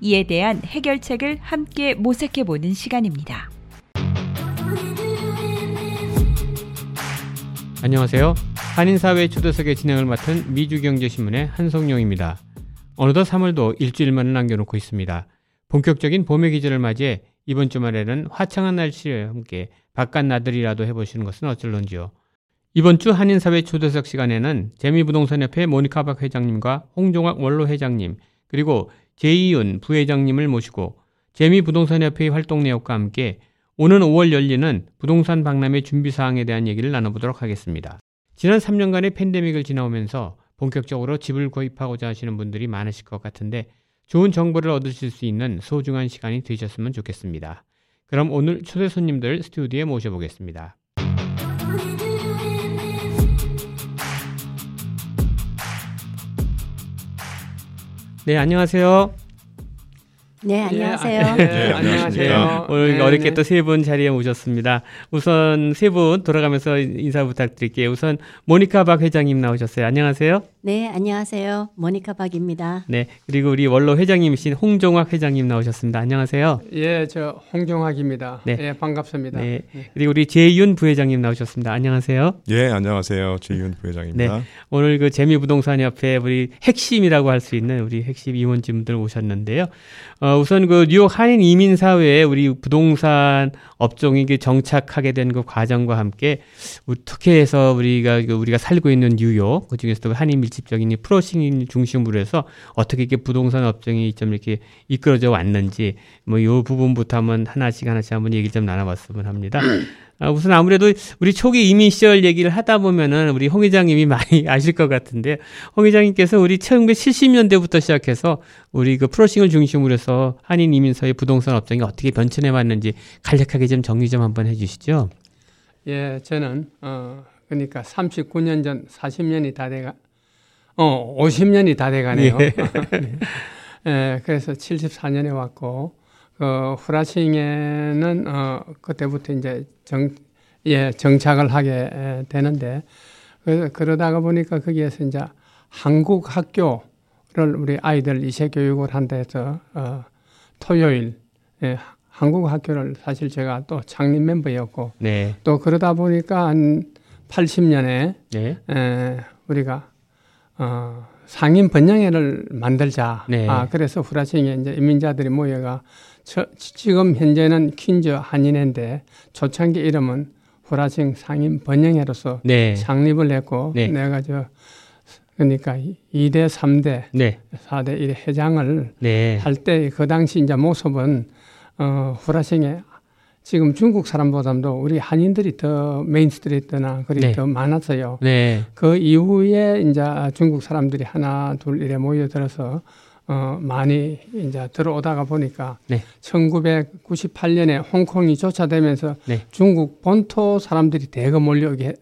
이에 대한 해결책을 함께 모색해 보는 시간입니다. 안녕하세요. 한인사회 초대석의 진행을 맡은 미주경제신문의 한성용입니다. 어느덧 3월도 일주일만을 남겨놓고 있습니다. 본격적인 봄의 기절을 맞이해 이번 주말에는 화창한 날씨와 함께 바깥 나들이라도 해보시는 것은 어쩔런지요. 이번 주 한인사회 초대석 시간에는 재미부동산협회 모니카박 회장님과 홍종학 원로 회장님 그리고 제이윤 부회장님을 모시고 재미부동산협회의 활동 내역과 함께 오는 5월 열리는 부동산 박람회 준비 사항에 대한 얘기를 나눠보도록 하겠습니다. 지난 3년간의 팬데믹을 지나오면서 본격적으로 집을 구입하고자 하시는 분들이 많으실 것 같은데 좋은 정보를 얻으실 수 있는 소중한 시간이 되셨으면 좋겠습니다. 그럼 오늘 초대 손님들 스튜디오에 모셔보겠습니다. 네, 안녕하세요. 네, 안녕하세요. 예, 네, 안녕하세요. 오늘 네, 어렵게 네. 또세 분 자리에 모셨습니다. 우선 세 분 돌아가면서 인사 부탁드릴게요. 우선 모니카 박 회장님 나오셨어요. 안녕하세요. 네, 안녕하세요. 모니카 박입니다. 네, 그리고 우리 원로 회장님이신 홍종학 회장님 나오셨습니다. 안녕하세요. 예, 저 홍종학입니다. 네. 예, 반갑습니다. 네, 그리고 우리 제이윤 부회장님 나오셨습니다. 안녕하세요. 예, 안녕하세요. 최윤 부회장입니다. 오늘 그 재미부동산협회 우리 핵심이라고 할 수 있는 우리 핵심 임원진분들 오셨는데요. 어, 우선 그 뉴욕 한인 이민 사회에 우리 부동산 업종이 그 정착하게 된 그 과정과 함께 어떻게 해서 우리가 그 우리가 살고 있는 뉴욕 그 중에서도 한인 밀집 적인 이 프로싱 중심으로 해서 어떻게 이렇게 부동산 업종이 좀 이렇게 이끌어져 왔는지 뭐 요 부분부터 한번 하나씩 하나씩 한번 얘기 좀 나눠봤으면 합니다. 아, 우선 아무래도 우리 초기 이민 시절 얘기를 하다 보면은 우리 홍 회장님이 많이 아실 것 같은데 홍 회장님께서 우리 1970년대부터 시작해서 우리 그 프로싱을 중심으로 해서 한인 이민사회 부동산 업종이 어떻게 변천해 왔는지 간략하게 좀 정리 좀 한번 해주시죠. 예, 저는 어 그러니까 39년 전 40년이 다 돼가 어 50년이 다 돼가네요. 예, 그래서 74년에 왔고 그 후라싱에는 어 그때부터 이제 정 예, 정착을 하게 에, 되는데 그, 그러다가 보니까 거기에서 이제 한국 학교를 우리 아이들 이세 교육을 한다 해서 어 토요일 예, 한국 학교를 사실 제가 또 창립 멤버였고 네, 또 그러다 보니까 한 80년에 네, 에, 우리가 어, 상인 번영회를 만들자. 네. 아 그래서 후라싱에 이제 이민자들이 모여가 저, 지금 현재는 퀸즈 한인회인데 초창기 이름은 후라싱 상인 번영회로서 네, 창립을 했고 네. 내가 저 그러니까 2대, 3대, 네, 4대 1 회장을 네, 할 때 그 당시 이제 모습은 어 후라싱에 지금 중국 사람보다도 우리 한인들이 더 메인스트리트나 그리 네. 더 많았어요. 네, 그 이후에 이제 중국 사람들이 하나 둘 이래 모여들어서 어 많이 이제 들어오다가 보니까 네. 1998년에 홍콩이 조차되면서 네. 중국 본토 사람들이 대거 몰려오게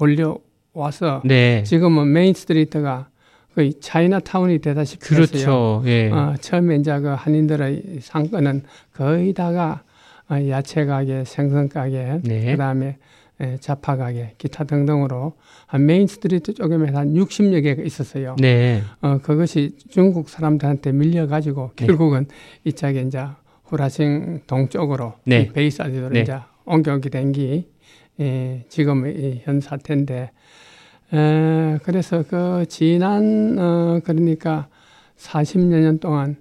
몰려와서 네, 지금은 메인스트리트가 거의 차이나 타운이 되다시피 했어요. 그렇죠. 예, 어, 처음에 이제 그 한인들의 상권은 거의 다가 어, 야채 가게, 생선 가게, 네. 그다음에 에, 잡화 가게, 기타 등등으로 한 메인 스트리트 쪽에만 한 60여 개가 있었어요. 네, 어, 그것이 중국 사람들한테 밀려 가지고 네. 결국은 이쪽에 이제 후라싱 동쪽으로 네. 이 베이사지로 네. 이제 옮겨오게 된게 예, 지금의 이현 사태인데 에, 그래서 그 지난 어, 그러니까 40여 년 동안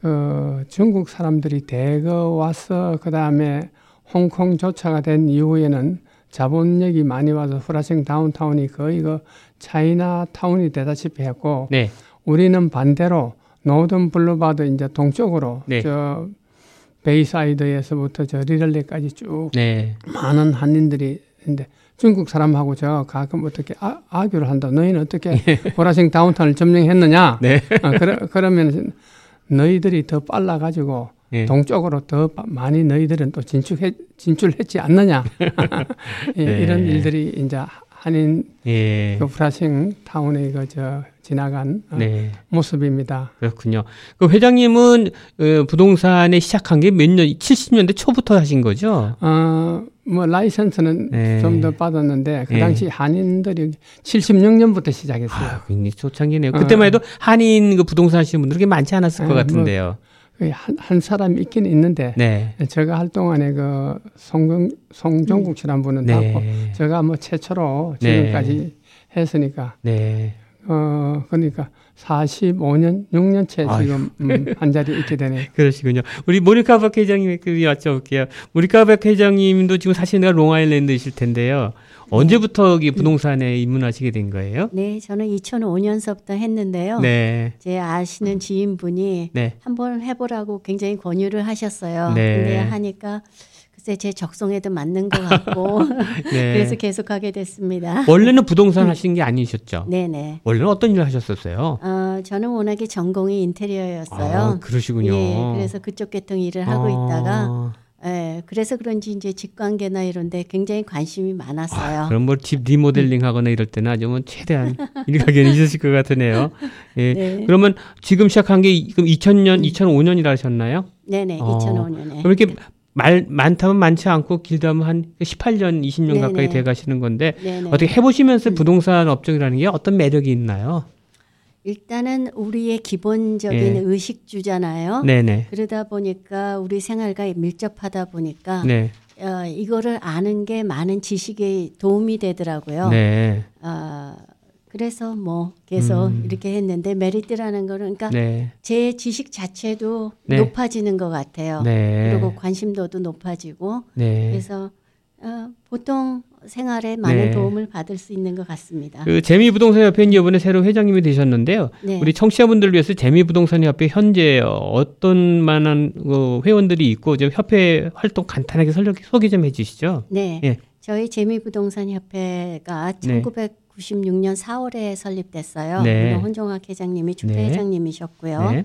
그 중국 사람들이 대거 와서 그 다음에 홍콩 조차가 된 이후에는 자본력이 많이 와서 후라싱 다운타운이 거의 그 차이나 타운이 되다시피 했고 네, 우리는 반대로 노던 블루바드 이제 동쪽으로 네. 저 베이사이드에서부터 저 리틀넥까지 쭉 네, 많은 한인들이 있는데 중국 사람하고 저 가끔 어떻게 아, 아교를 한다. 너희는 어떻게 후라싱 다운타운을 점령했느냐? 네. 어, 그러, 그러면 너희들이 더 빨라 가지고 예. 동쪽으로 더 바- 많이 너희들은 또 진출해 진출했지 않느냐 예, 네. 이런 일들이 이제 한인 예. 그 프라싱 타운에 그저 지나간 어, 네. 모습입니다. 그렇군요. 그 회장님은 어, 부동산에 시작한 게 몇 년, 70년대 초부터 하신 거죠? 어, 뭐 라이선스는 네. 좀더 받았는데 그 네. 당시 한인들이 76년부터 시작했어요. 아, 굉장히 초창기네요. 어. 그때만 해도 한인 그 부동산 하시는 분들이 그렇게 많지 않았을 것 네, 같은데요. 거의 한, 한 사람이 있긴 있는데 네. 제가 할 동안에 그 송경 송종국 씨라는 분은 네. 제가 뭐 최초로 네. 지금까지 했으니까 네. 어 그러니까 45년 6년째 아유. 지금 음, 한 자리에 있게 되네요. 그러시군요. 우리 모니카 박 회장님께 여쭤볼게요. 모니카 박 회장님도 지금 사시는 롱아일랜드이실 텐데요. 언제부터 이 부동산에 입문하시게 된 거예요? 네, 저는 2005년서부터 했는데요. 네. 제 아시는 지인분이 네. 한번 해보라고 굉장히 권유를 하셨어요. 네. 근데 하니까 글쎄 제 적성에도 맞는 것 같고 네. 그래서 계속 하게 됐습니다. 원래는 부동산 하신 게 아니셨죠? 네네. 원래는 어떤 일을 하셨었어요? 어, 저는 워낙에 전공이 인테리어였어요. 아, 그러시군요. 예, 그래서 그쪽 계통 일을 하고 아. 있다가 예, 그래서 그런지 이제 직관계나 이런데 굉장히 관심이 많았어요. 그럼 뭐 집 리모델링 하거나 이럴 때는 아주 뭐 최대한 일가견이 있으실 것 같으네요. 예. 네. 그러면 지금 시작한 게 이- 그럼 2000년, 2005년이라 하셨나요? 네네, 어, 2005년에. 그럼 이렇게 말, 많다면 많지 않고 길다면 한 18년, 20년 네네. 가까이 돼 가시는 건데 네네. 어떻게 해보시면서 부동산 업종이라는 게 어떤 매력이 있나요? 일단은 우리의 기본적인 예. 의식주잖아요. 네네. 그러다 보니까 우리 생활과 밀접하다 보니까 네. 어, 이거를 아는 게 많은 지식에 도움이 되더라고요. 네. 어, 그래서 뭐 계속 음. 이렇게 했는데 메리트라는 거는 그러니까 네. 제 지식 자체도 네. 높아지는 것 같아요. 네. 그리고 관심도도 높아지고 네. 그래서 어, 보통 생활에 많은 네. 도움을 받을 수 있는 것 같습니다. 그 재미부동산 협회 이번에 새로 회장님이 되셨는데요. 네. 우리 청취자분들을 위해서 재미부동산 협회 현재 어떤 만한 어, 회원들이 있고 좀 협회 활동 간단하게 설명 소개 좀 해주시죠. 네. 예. 저희 재미부동산 협회가 네. 1996년 4월에 설립됐어요. 네. 혼종학 회장님이 네. 초대회장님이셨고요. 네.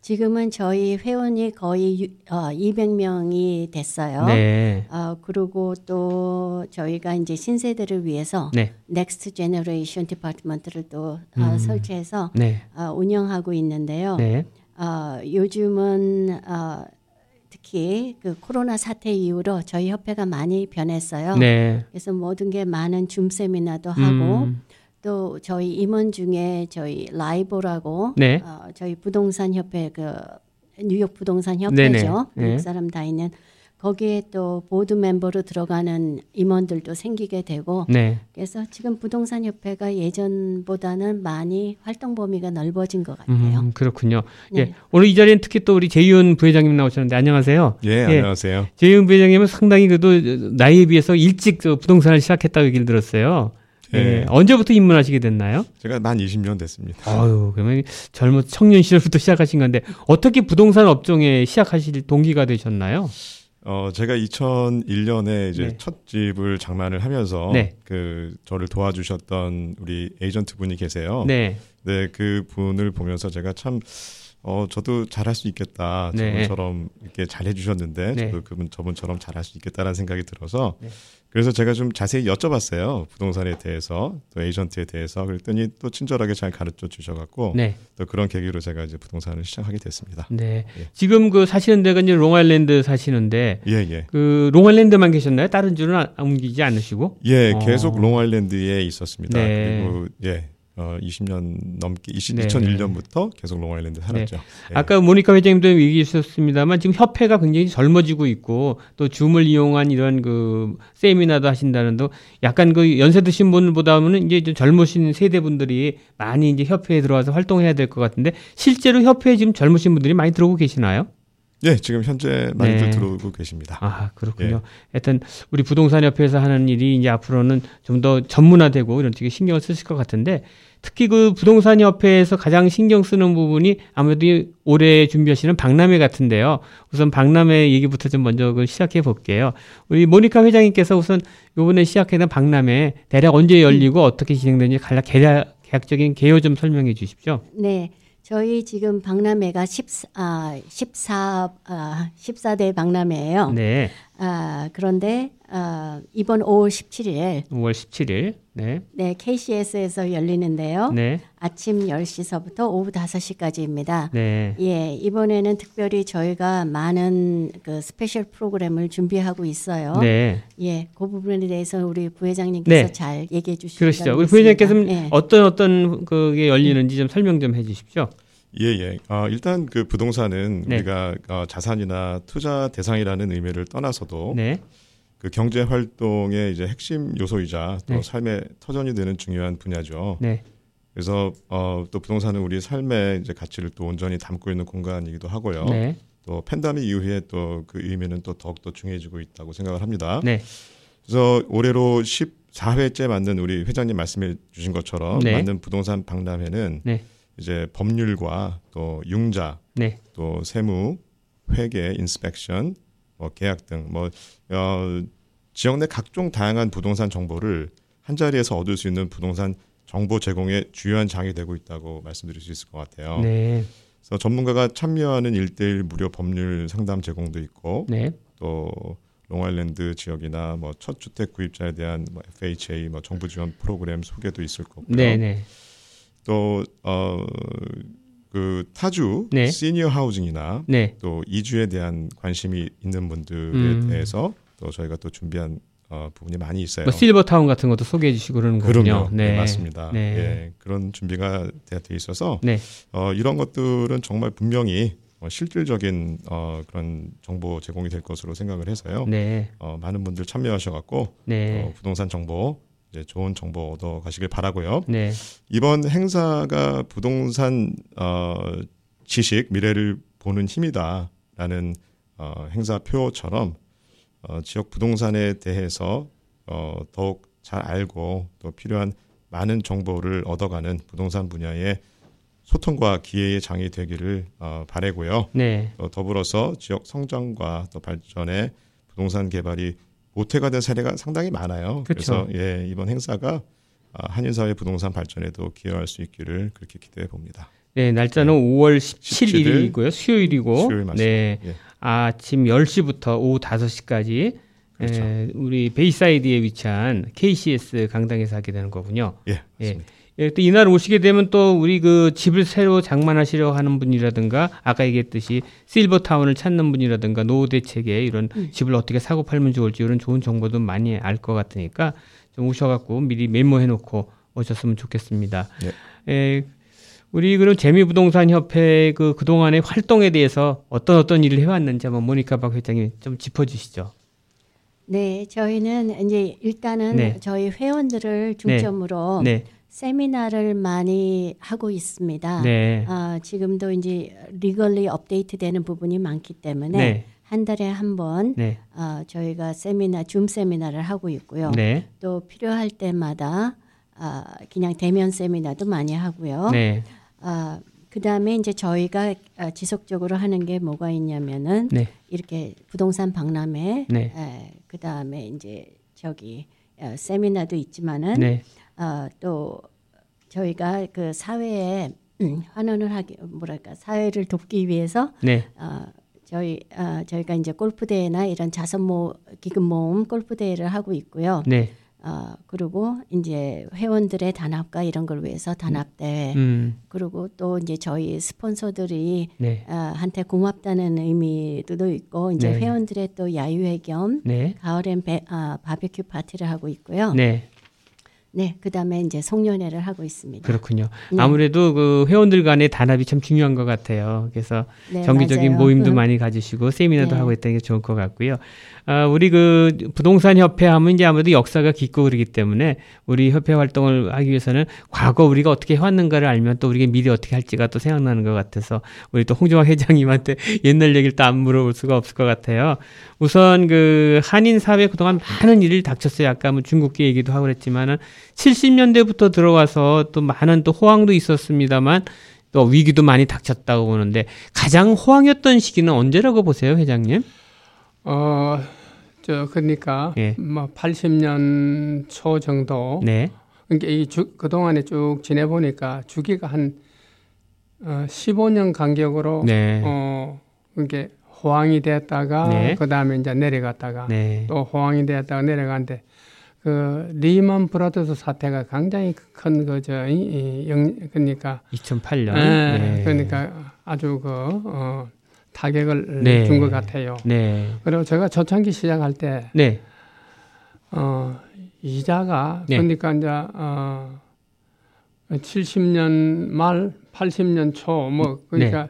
지금은 저희 회원이 거의 유- 어, 200명이 됐어요. 네. 어, 그리고 또 저희가 이제 신세대를 위해서 네. Next Generation Department를 또 어, 음. 설치해서 네. 어, 운영하고 있는데요. 네. 어, 요즘은 어, 특히 그 코로나 사태 이후로 저희 협회가 많이 변했어요. 네. 그래서 모든 게 많은 줌 세미나도 하고 음. 또 저희 임원 중에 저희 라이보라고 네. 어, 저희 부동산 협회 그 뉴욕 부동산. 협회죠. 네. 미국 사람 다 있는 거기에 또 보드 멤버로 들어가는 임원들도 생기게 되고 네. 그래서 지금 부동산 협회가 예전보다는 많이 활동 범위가 넓어진 것 같아요. 음, 그렇군요. 네. 예. 오늘 이 자리엔 특히 또 우리 재윤 부회장님 나오셨는데 안녕하세요. 예, 예. 안녕하세요. 재윤 부회장님은 상당히 그래도 나이에 비해서 일찍 저 부동산을 시작했다고 얘기를 들었어요. 예. 예. 언제부터 입문하시게 됐나요? 제가 만 20년 됐습니다. 아유, 그러면 젊은 청년 시절부터 시작하신 건데 어떻게 부동산 업종에 시작하실 동기가 되셨나요? 어, 제가 2001년에 이제 네. 첫 집을 장만을 하면서 네. 그 저를 도와주셨던 우리 에이전트 분이 계세요. 네. 네, 그 분을 보면서 제가 참 어, 저도 잘할 수 있겠다. 네. 저분처럼 이렇게 잘해 주셨는데 네. 저도 그분 저분처럼 잘할 수 있겠다라는 생각이 들어서 네. 그래서 제가 좀 자세히 여쭤봤어요. 부동산에 대해서 또 에이전트에 대해서 그랬더니 또 친절하게 잘 가르쳐 주셔 갖고 네. 또 그런 계기로 제가 이제 부동산을 시작하게 됐습니다. 네. 예. 지금 그 사시는 데가 이제 롱아일랜드 사시는데 예, 예. 그 롱아일랜드만 계셨나요? 다른 줄은 안- 옮기지 않으시고? 예, 어. 계속 롱아일랜드에 있었습니다. 네. 그리고 예, 어, 20년 넘게 20, 네. 2001년부터 계속 롱아일랜드 살았죠. 예. 아까 모니카 회장님도 얘기해 주셨습니다만 지금 협회가 굉장히 젊어지고 있고 또 줌을 이용한 이런 그 세미나도 하신다는 도 약간 그 연세 드신 분보다는 이제 좀 젊으신 세대 분들이 많이 이제 협회에 들어와서 활동해야 될 것 같은데 실제로 협회에 지금 젊으신 분들이 많이 들어오고 계시나요? 예, 지금 현재 많이들 네. 들어오고 계십니다. 아 그렇군요. 예. 하여튼 우리 부동산 협회에서 하는 일이 이제 앞으로는 좀 더 전문화되고 이런 쪽에 신경을 쓰실 것 같은데 특히 그 부동산 협회에서 가장 신경 쓰는 부분이 아무래도 이 올해 준비하시는 박람회 같은데요. 우선 박람회 얘기부터 좀 먼저 그 시작해 볼게요. 우리 모니카 회장님께서 우선 이번에 시작하는 박람회 대략 언제 열리고 어떻게 진행되는지 간략 계략, 계약적인 개요 좀 설명해 주십시오. 네. 저희 지금 박람회가 14, 아, 14, 아, 14대 박람회예요. 네. 아, 그런데 아, 이번 5월 17일 5월 17일. 네. 네, KCS에서 열리는데요. 네. 아침 10시서부터 오후 5시까지입니다. 네. 예, 이번에는 특별히 저희가 많은 그 special 프로그램을 준비하고 있어요. 네. 예, 그 부분에 대해서 우리 부회장님께서 네. 잘 얘기해 주시기 그러시죠. 우리 부회장님께서는 예. 어떤 어떤 그게 열리는지 좀 설명 좀 해 주십시오. 예, 예. 어, 일단 그 부동산은 네. 우리가 어, 자산이나 투자 대상이라는 의미를 떠나서도 네. 그 경제 활동의 이제 핵심 요소이자 또 네. 삶의 터전이 되는 중요한 분야죠. 네. 그래서 어, 또 부동산은 우리 삶의 이제 가치를 또 온전히 담고 있는 공간이기도 하고요. 네. 또 팬데믹 이후에 또 그 의미는 또 더욱 더 중요해지고 있다고 생각을 합니다. 네. 그래서 올해로 14회째 만든 우리 회장님 말씀해 주신 것처럼 네. 만든 부동산 박람회는 네. 이제 법률과 또 융자 네. 또 세무, 회계, inspection, 뭐 계약 등뭐 어, 지역 내 각종 다양한 부동산 정보를 한 자리에서 얻을 수 있는 부동산 정보 제공의 주요한 장이 되고 있다고 말씀드릴 수 있을 것 같아요. 네. 그래서 전문가가 참여하는 일대일 무료 법률 상담 제공도 있고 네. 또 롱아일랜드 지역이나 뭐 첫 주택 구입자에 대한 뭐 FHA 뭐 정부 지원 프로그램 소개도 있을 거고요. 네. 네. 또 어 그 타주 네. 시니어 하우징이나 네. 또 이주에 대한 관심이 있는 분들에 음. 대해서 또 저희가 또 준비한 어, 부분이 많이 있어요. 뭐 실버 타운 같은 것도 소개해 주시고 그러는 거군요. 그럼요. 네, 맞습니다. 네. 예, 그런 준비가 돼 있어서 네. 어, 이런 것들은 정말 분명히 어, 실질적인 어, 그런 정보 제공이 될 것으로 생각을 해서요. 네. 어, 많은 분들 참여하셔갖고 네. 어, 부동산 정보 좋은 정보 얻어 가시길 바라고요. 네. 이번 행사가 부동산 어, 지식 미래를 보는 힘이다라는 어, 행사표처럼 어, 지역 부동산에 대해서 어, 더욱 잘 알고 또 필요한 많은 정보를 얻어가는 부동산 분야의 소통과 기회의 장이 되기를 어, 바라고요. 네. 또 더불어서 지역 성장과 또 발전에 부동산 개발이 모태가 된 사례가 상당히 많아요. 그 그쵸. 래서 예, 이번 행사가 아, 한인 사회 부동산 발전에도 기여할 수 있기를 그렇게 기대해 봅니다. 네, 날짜는 5월 17일이고요. 수요일이고. 수요일. 네. 예. 아침 10시부터 오후 5시까지 그렇죠. 에, 우리 베이사이드에 위치한 KCS 강당에서 하게 되는 거군요. 예, 맞습니다. 예, 또 이날 오시게 되면 또 우리 그 집을 새로 장만하시려 하는 분이라든가 아까 얘기했듯이 실버 타운을 찾는 분이라든가 노후 대책에 이런 집을 어떻게 사고 팔면 좋을지 이런 좋은 정보도 많이 알 것 같으니까 좀 오셔갖고 미리 메모해 놓고 오셨으면 좋겠습니다. 예. 에, 우리 그럼 재미부동산 협회 그 그동안의 활동에 대해서 어떤 어떤 일을 해왔는지 한번 모니카 박 회장님 좀 짚어주시죠. 네, 저희는 이제 일단은 네. 저희 회원들을 중점으로 네, 세미나를 많이 하고 있습니다. 네, 아, 지금도 이제 리걸리 업데이트되는 부분이 많기 때문에 네, 한 달에 한번 네, 아, 저희가 세미나 줌 세미나를 하고 있고요. 네, 또 필요할 때마다 아, 그냥 대면 세미나도 많이 하고요. 네, 아, 그다음에 이제 저희가 아, 지속적으로 하는 게 뭐가 있냐면은 네, 이렇게 부동산 박람회, 네. 에, 그다음에 이제 저기 어, 세미나도 있지만은 네, 어, 또 저희가 그 사회에 음, 환원을 하기 뭐랄까 사회를 돕기 위해서 네, 어, 저희 어, 저희가 이제 골프 대회나 이런 자선 모 기금 모음 골프 대회를 하고 있고요. 네, 어, 그리고 이제 회원들의 단합과 이런 걸 위해서 단합 대회 음, 그리고 또 이제 저희 스폰서들이 네, 어, 한테 고맙다는 의미도 있고 이제 네. 회원들의 또 야유회 겸 네, 가을엔 배, 아, 바베큐 파티를 하고 있고요. 네. 네, 그다음에 이제 송년회를 하고 있습니다. 그렇군요. 네. 아무래도 그 회원들 간의 단합이 참 중요한 것 같아요. 그래서 네, 정기적인 맞아요. 모임도 음. 많이 가지시고 세미나도 네. 하고 있다는 게 좋을 것 같고요. 아, 우리 그 부동산 협회 하면 이제 아무래도 역사가 깊고 그러기 때문에 우리 협회 활동을 하기 위해서는 과거 우리가 어떻게 해왔는가를 알면 또 우리가 미래 어떻게 할지가 또 생각나는 것 같아서 우리 또 홍종학 회장님한테 옛날 얘기를 또 안 물어볼 수가 없을 것 같아요. 우선 그 한인 사회 그동안 많은 일을 닥쳤어요. 아까 뭐 중국계 얘기도 하고 그랬지만은 70년대부터 들어와서 또 많은 또 호황도 있었습니다만 또 위기도 많이 닥쳤다고 보는데 가장 호황이었던 시기는 언제라고 보세요, 회장님? 어, 저 그러니까 예. 뭐 80년 초 정도. 네, 그러니까 이 주, 그동안에 쭉 지내 보니까 주기가 한 어, 15년 간격으로 네. 어 이게 호황이 됐다가 네. 그 다음에 이제 내려갔다가 네. 또 호황이 됐다가 내려갔는데 그 리만 브라더스 사태가 굉장히 큰 그저 이, 이 영, 그러니까 2008년. 예, 네. 그러니까 아주 그 어, 타격을 네. 준것 같아요. 네. 그리고 제가 초창기 시작할 때 네. 어, 이자가 네. 그러니까 이제 어, 70년 말 80년 초 뭐 그러니까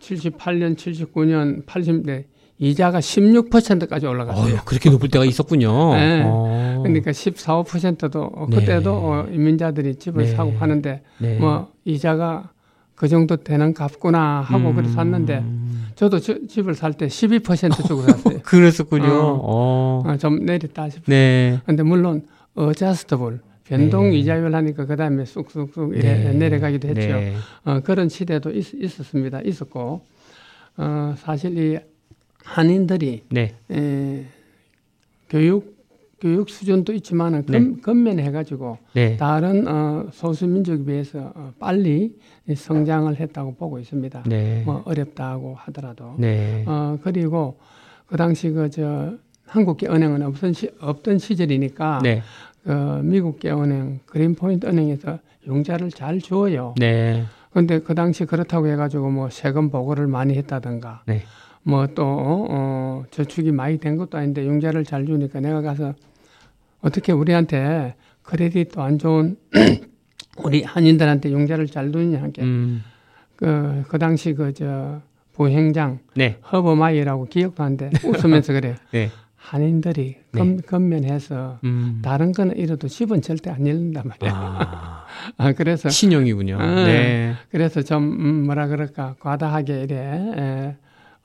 78년 79년 80대 이자가 16%까지 올라갔어요. 어휴, 그렇게 높을 때가 있었군요. 네. 어. 그러니까 14, 5%도 네. 그때도 어, 이민자들이 집을 네. 사고 파는데 네. 뭐 이자가 그 정도 되는 값구나 하고 음. 그래서 샀는데 저도 저- 집을 살 때 12% 주고 샀어요. 그랬었군요. 어. 어. 어, 좀 내렸다 싶어요. 네. 근데 물론 어자스터블 변동 네. 이자율 하니까 그 다음에 쑥쑥쑥 네. 내려가기도 했죠. 네. 어, 그런 시대도 있, 있었습니다. 있었고 어, 사실 이 한인들이 네. 에, 교육 교육 수준도 있지만은 건, 건면해가지고 네. 다른 어, 소수 민족에 비해서 어, 빨리 성장을 했다고 보고 있습니다. 네. 뭐 어렵다고 하더라도 네. 어, 그리고 그 당시 그 저 한국계 은행은 없던 시, 없던 시절이니까 네. 그 미국계 은행 그린포인트 은행에서 융자를 잘 주어요. 네. 근데 그 당시 그렇다고 해가지고 뭐 세금 보고를 많이 했다든가 네. 뭐또 어, 저축이 많이 된 것도 아닌데 융자를 잘 주니까 내가 가서 어떻게 우리한테 크레딧도 안 좋은 우리 한인들한테 융자를 잘 주느냐 하게 음. 그, 그 당시 그 저 부행장 네. 허버마이라고 기억도 한데 웃으면서 그래 네. 한인들이 건, 근면해서 음. 다른 거는 잃어도 집은 절대 안 잃는단 말이야. 아. 아, 그래서 신용이군요. 아. 네. 그래서 좀 음, 뭐라 그럴까 과다하게 이래 에,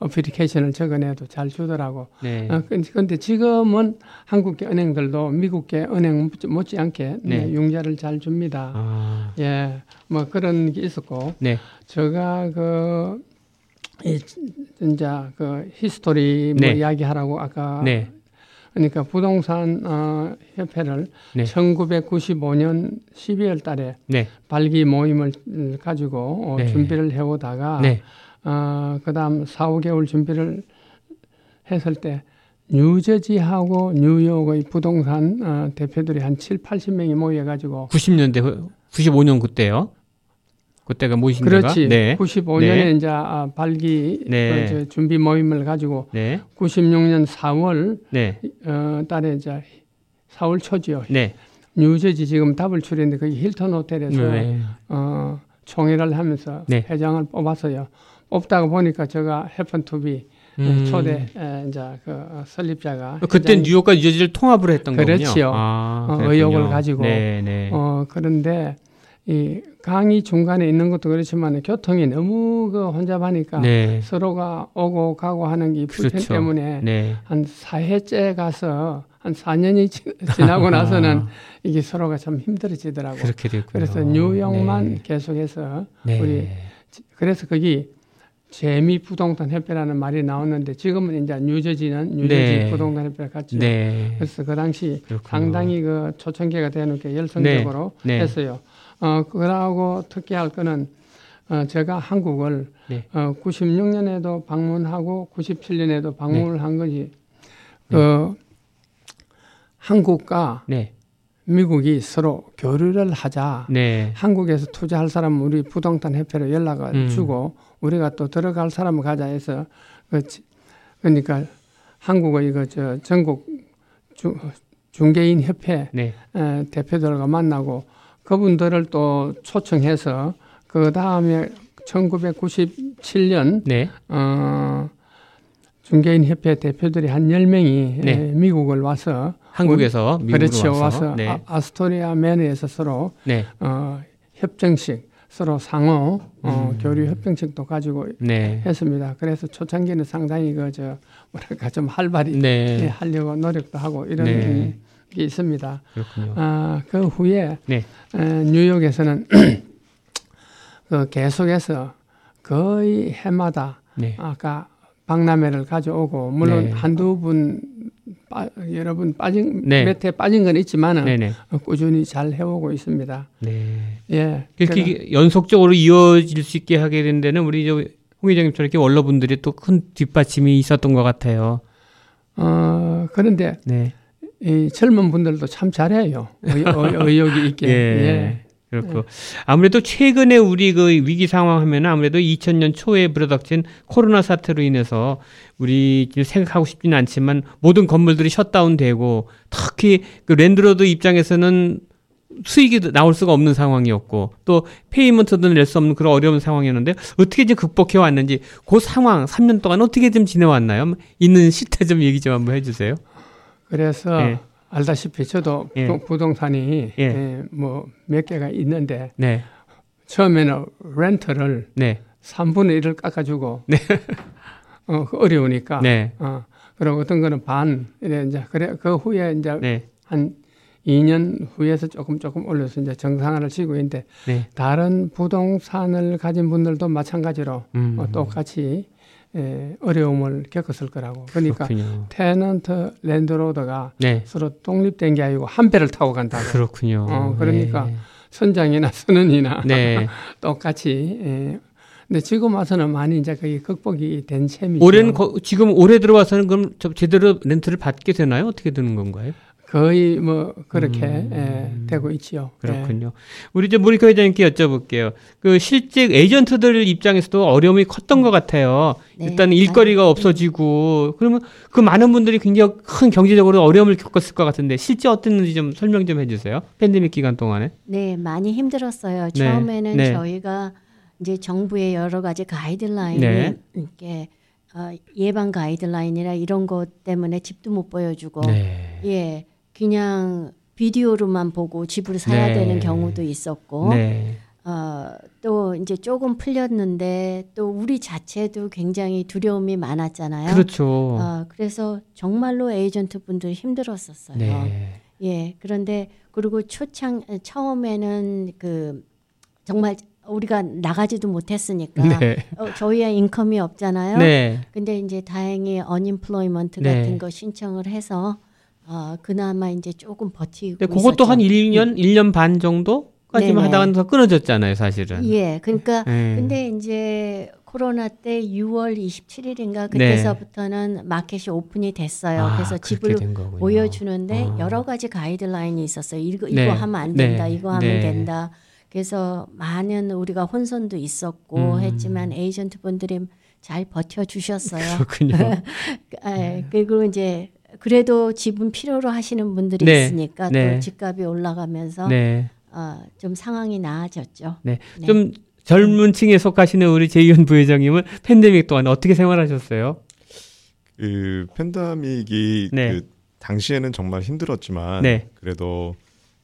application을 적어내도 잘 주더라고. 네. 어, 근- 근데 지금은 한국계 은행들도 미국계 은행 못- 못지않게 네. 네, 융자를 잘 줍니다. 아. 예, 뭐 그런 게 있었고 네. 제가 그 이, 진짜 그 history 뭐 네. 이야기하라고 아까 네. 그러니까 부동산 어, 협회를 네. 1995년 12월 달에 네. 발기 모임을 음, 가지고 어, 네. 준비를 해오다가 네. 어, 그 다음 4, 5개월 준비를 했을 때 뉴저지하고 뉴욕의 부동산 어, 대표들이 한 7, 80명이 모여가지고 90년대 95년 그때요. 그때가 모신 데가 그렇지 네. 95년에 네. 이제 아, 발기 네. 그, 저, 준비 모임을 가지고 네. 96년 4월 네. 어, 달에 이제 4월 초지요. 네. 뉴저지 지금 답을 출했는데 거기 힐튼 호텔에서 네. 어, 총회를 하면서 네. 회장을 뽑았어요. 뽑다가 보니까 제가 해펀투비 음. 초대 에, 이제 그 어, 설립자가 그때 회장이- 뉴욕과 뉴저지를 통합을 했던 거군요. 그렇지요. 아, 어. 의욕을 가지고. 네, 네. 어 그런데 이 강이 중간에 있는 것도 그렇지만 교통이 너무 그 혼잡하니까 네. 서로가 오고 가고 하는 게 불편 그렇죠. 때문에 네. 한 4회째 가서 한 4년이 지 나고 나서는 이게 서로가 참 힘들어지더라고. 아. 그렇게 됐군요. 그래서 뉴욕만 네. 계속해서 네. 우리 그래서 거기 재미 부동산 협회라는 말이 나왔는데 지금은 이제 뉴저지는 뉴저지 네. 부동산 협회 같죠. 네. 그래서 그 당시 그렇군요. 상당히 그 초청계가 되는 게 열성적으로 네. 네. 했어요. 어 그러고 특히할 거는 어 제가 한국을 네. 어 96년에도 방문하고 97년에도 방문을 한 거지. 네. 그 한국과 네. 미국이 서로 교류를 하자. 네. 한국에서 투자할 사람 은 우리 부동산 협회로 연락을 음. 주고 우리가 또 들어갈 사람을 가자 해서 그 지- 그러니까 한국의 그저 전국 주, 중개인 협회 네. 에, 대표들과 만나고 그분들을 또 초청해서 그 다음에 1997년 네. 어, 중개인 협회 대표들이 한 10명이 네. 미국을 와서 한국에서 미국으로 그렇죠 와서, 와서 네. 아, 스토리아 맨에서 서로 네. 어, 협정식 서로 상호 어, 음. 교류 협정식도 가지고 네. 했습니다. 그래서 초창기는 상당히 그저 뭐랄까 좀 활발히 네. 하려고 노력도 하고 이런 네. 게 있습니다. 그렇군요. 아, 그 후에 네. 에, 뉴욕에서는 그 계속해서 거의 해마다 네. 아까 박람회를 가져오고 물론 네. 한두 분 빠, 여러분 빠진 네. 몇해 빠진 건 있지만은 네네. 어, 꾸준히 잘 해오고 있습니다. 네. 예. 이렇게 그래서- 연속적으로 이어질 수 있게 하게 된 데는 우리 저홍 회장님처럼 이렇게 원로분들이 또 큰 뒷받침이 있었던 것 같아요. 어, 그런데 네. 이 젊은 분들도 참 잘해요. 의, 의, 의욕이 있게. 예. 예. 그렇고 아무래도 최근에 우리 그 위기 상황 하면 아무래도 2000년 초에 불어닥친 코로나 사태로 인해서 우리 생각하고 싶지는 않지만 모든 건물들이 shutdown되고 특히 그 landlord 입장에서는 수익이 나올 수가 없는 상황이었고 또 페이먼트도 낼 수 없는 그런 어려운 상황이었는데 어떻게 이제 극복해 왔는지 그 상황 3년 동안 어떻게 좀 지내왔나요? 있는 실태 좀 얘기 좀 한번 해주세요. 그래서 예. 알다시피 저도 예. 부동- 부동산이 예. 예, 뭐몇 개가 있는데 네, 처음에는 렌트를 네, 3분의 1을 깎아주고 어, 그 어려우니까. 네, 어, 그리고 어떤 거는 반 이래 이제 그래 그 후에 이제 네, 한 2년 후에서 조금 조금 올려서 이제 정상화를 지고 있는데 네. 다른 부동산을 가진 분들도 마찬가지로 음, 어, 똑같이 에, 어려움을 겪었을 거라고 그러니까 그렇군요. 테넌트 랜드로드가 네, 서로 독립된 게 아니고 한 배를 타고 간다고 그렇군요. 어, 그러니까 네. 선장이나 선원이나 네. 똑같이 예. 근데 지금 와서는 많이 이제 그게 극복이 된 셈이죠. 올해는 거- 지금 올해 들어와서는 그럼 저- 제대로 렌트를 받게 되나요? 어떻게 되는 건가요? 거의 뭐 그렇게 음. 예, 되고 있지요. 그렇군요. 우리 이제 모니카 회장님께 여쭤볼게요. 그 실제 에이전트들 입장에서도 어려움이 컸던 것 같아요. 네. 일단 일거리가 없어지고 그러면 그 많은 분들이 굉장히 큰 경제적으로 어려움을 겪었을 것 같은데 실제 어땠는지 좀 설명 좀 해주세요. 팬데믹 기간 동안에. 네, 많이 힘들었어요. 네, 처음에는 네. 저희가 이제 정부의 여러 가지 가이드라인이 네. 이렇게 어, 예방 가이드라인이나 이런 것 때문에 집도 못 보여주고 네. 예, 그냥 비디오로만 보고 집을 사야 네. 되는 경우도 있었고 네. 어, 또 이제 조금 풀렸는데 또 우리 자체도 굉장히 두려움이 많았잖아요. 그렇죠. 어, 그래서 정말로 에이전트 분들 힘들었었어요. 네. 예, 그런데 그리고 초창 처음에는 그 정말 우리가 나가지도 못했으니까 네. 어, 저희의 income이 없잖아요. 네. 근데 이제 다행히 unemployment 네. 같은 거 신청을 해서 어, 그나마 이제 조금 버티고 근데 그것도 있었죠. 한 1년, 1년 반 정도까지만. 하다가 끊어졌잖아요, 사실은. 예, 그러니까 네. 근데 이제 코로나 때 6월 27일인가 그때서부터는 마켓이 open이 됐어요. 아, 그래서 집을. 보여주는데 어. 여러 가지 가이드라인이 있었어요. 이거 네. 이거 하면 안 된다. 네. 이거 하면 네. 된다. 그래서 많은 우리가 혼선도 있었고 음. 했지만 에이전트 분들이 잘 버텨 주셨어요. 그렇군요. 예, 그리고 이제 그래도 집은 필요로 하시는 분들이 네. 있으니까 네. 또 집값이 올라가면서 네. 어, 좀 상황이 나아졌죠. 네. 네. 좀 젊은 층에 속하시는 우리 제이현 부회장님은 팬데믹 동안 어떻게 생활하셨어요? 그 팬데믹이 네. 그 당시에는 정말 힘들었지만 네. 그래도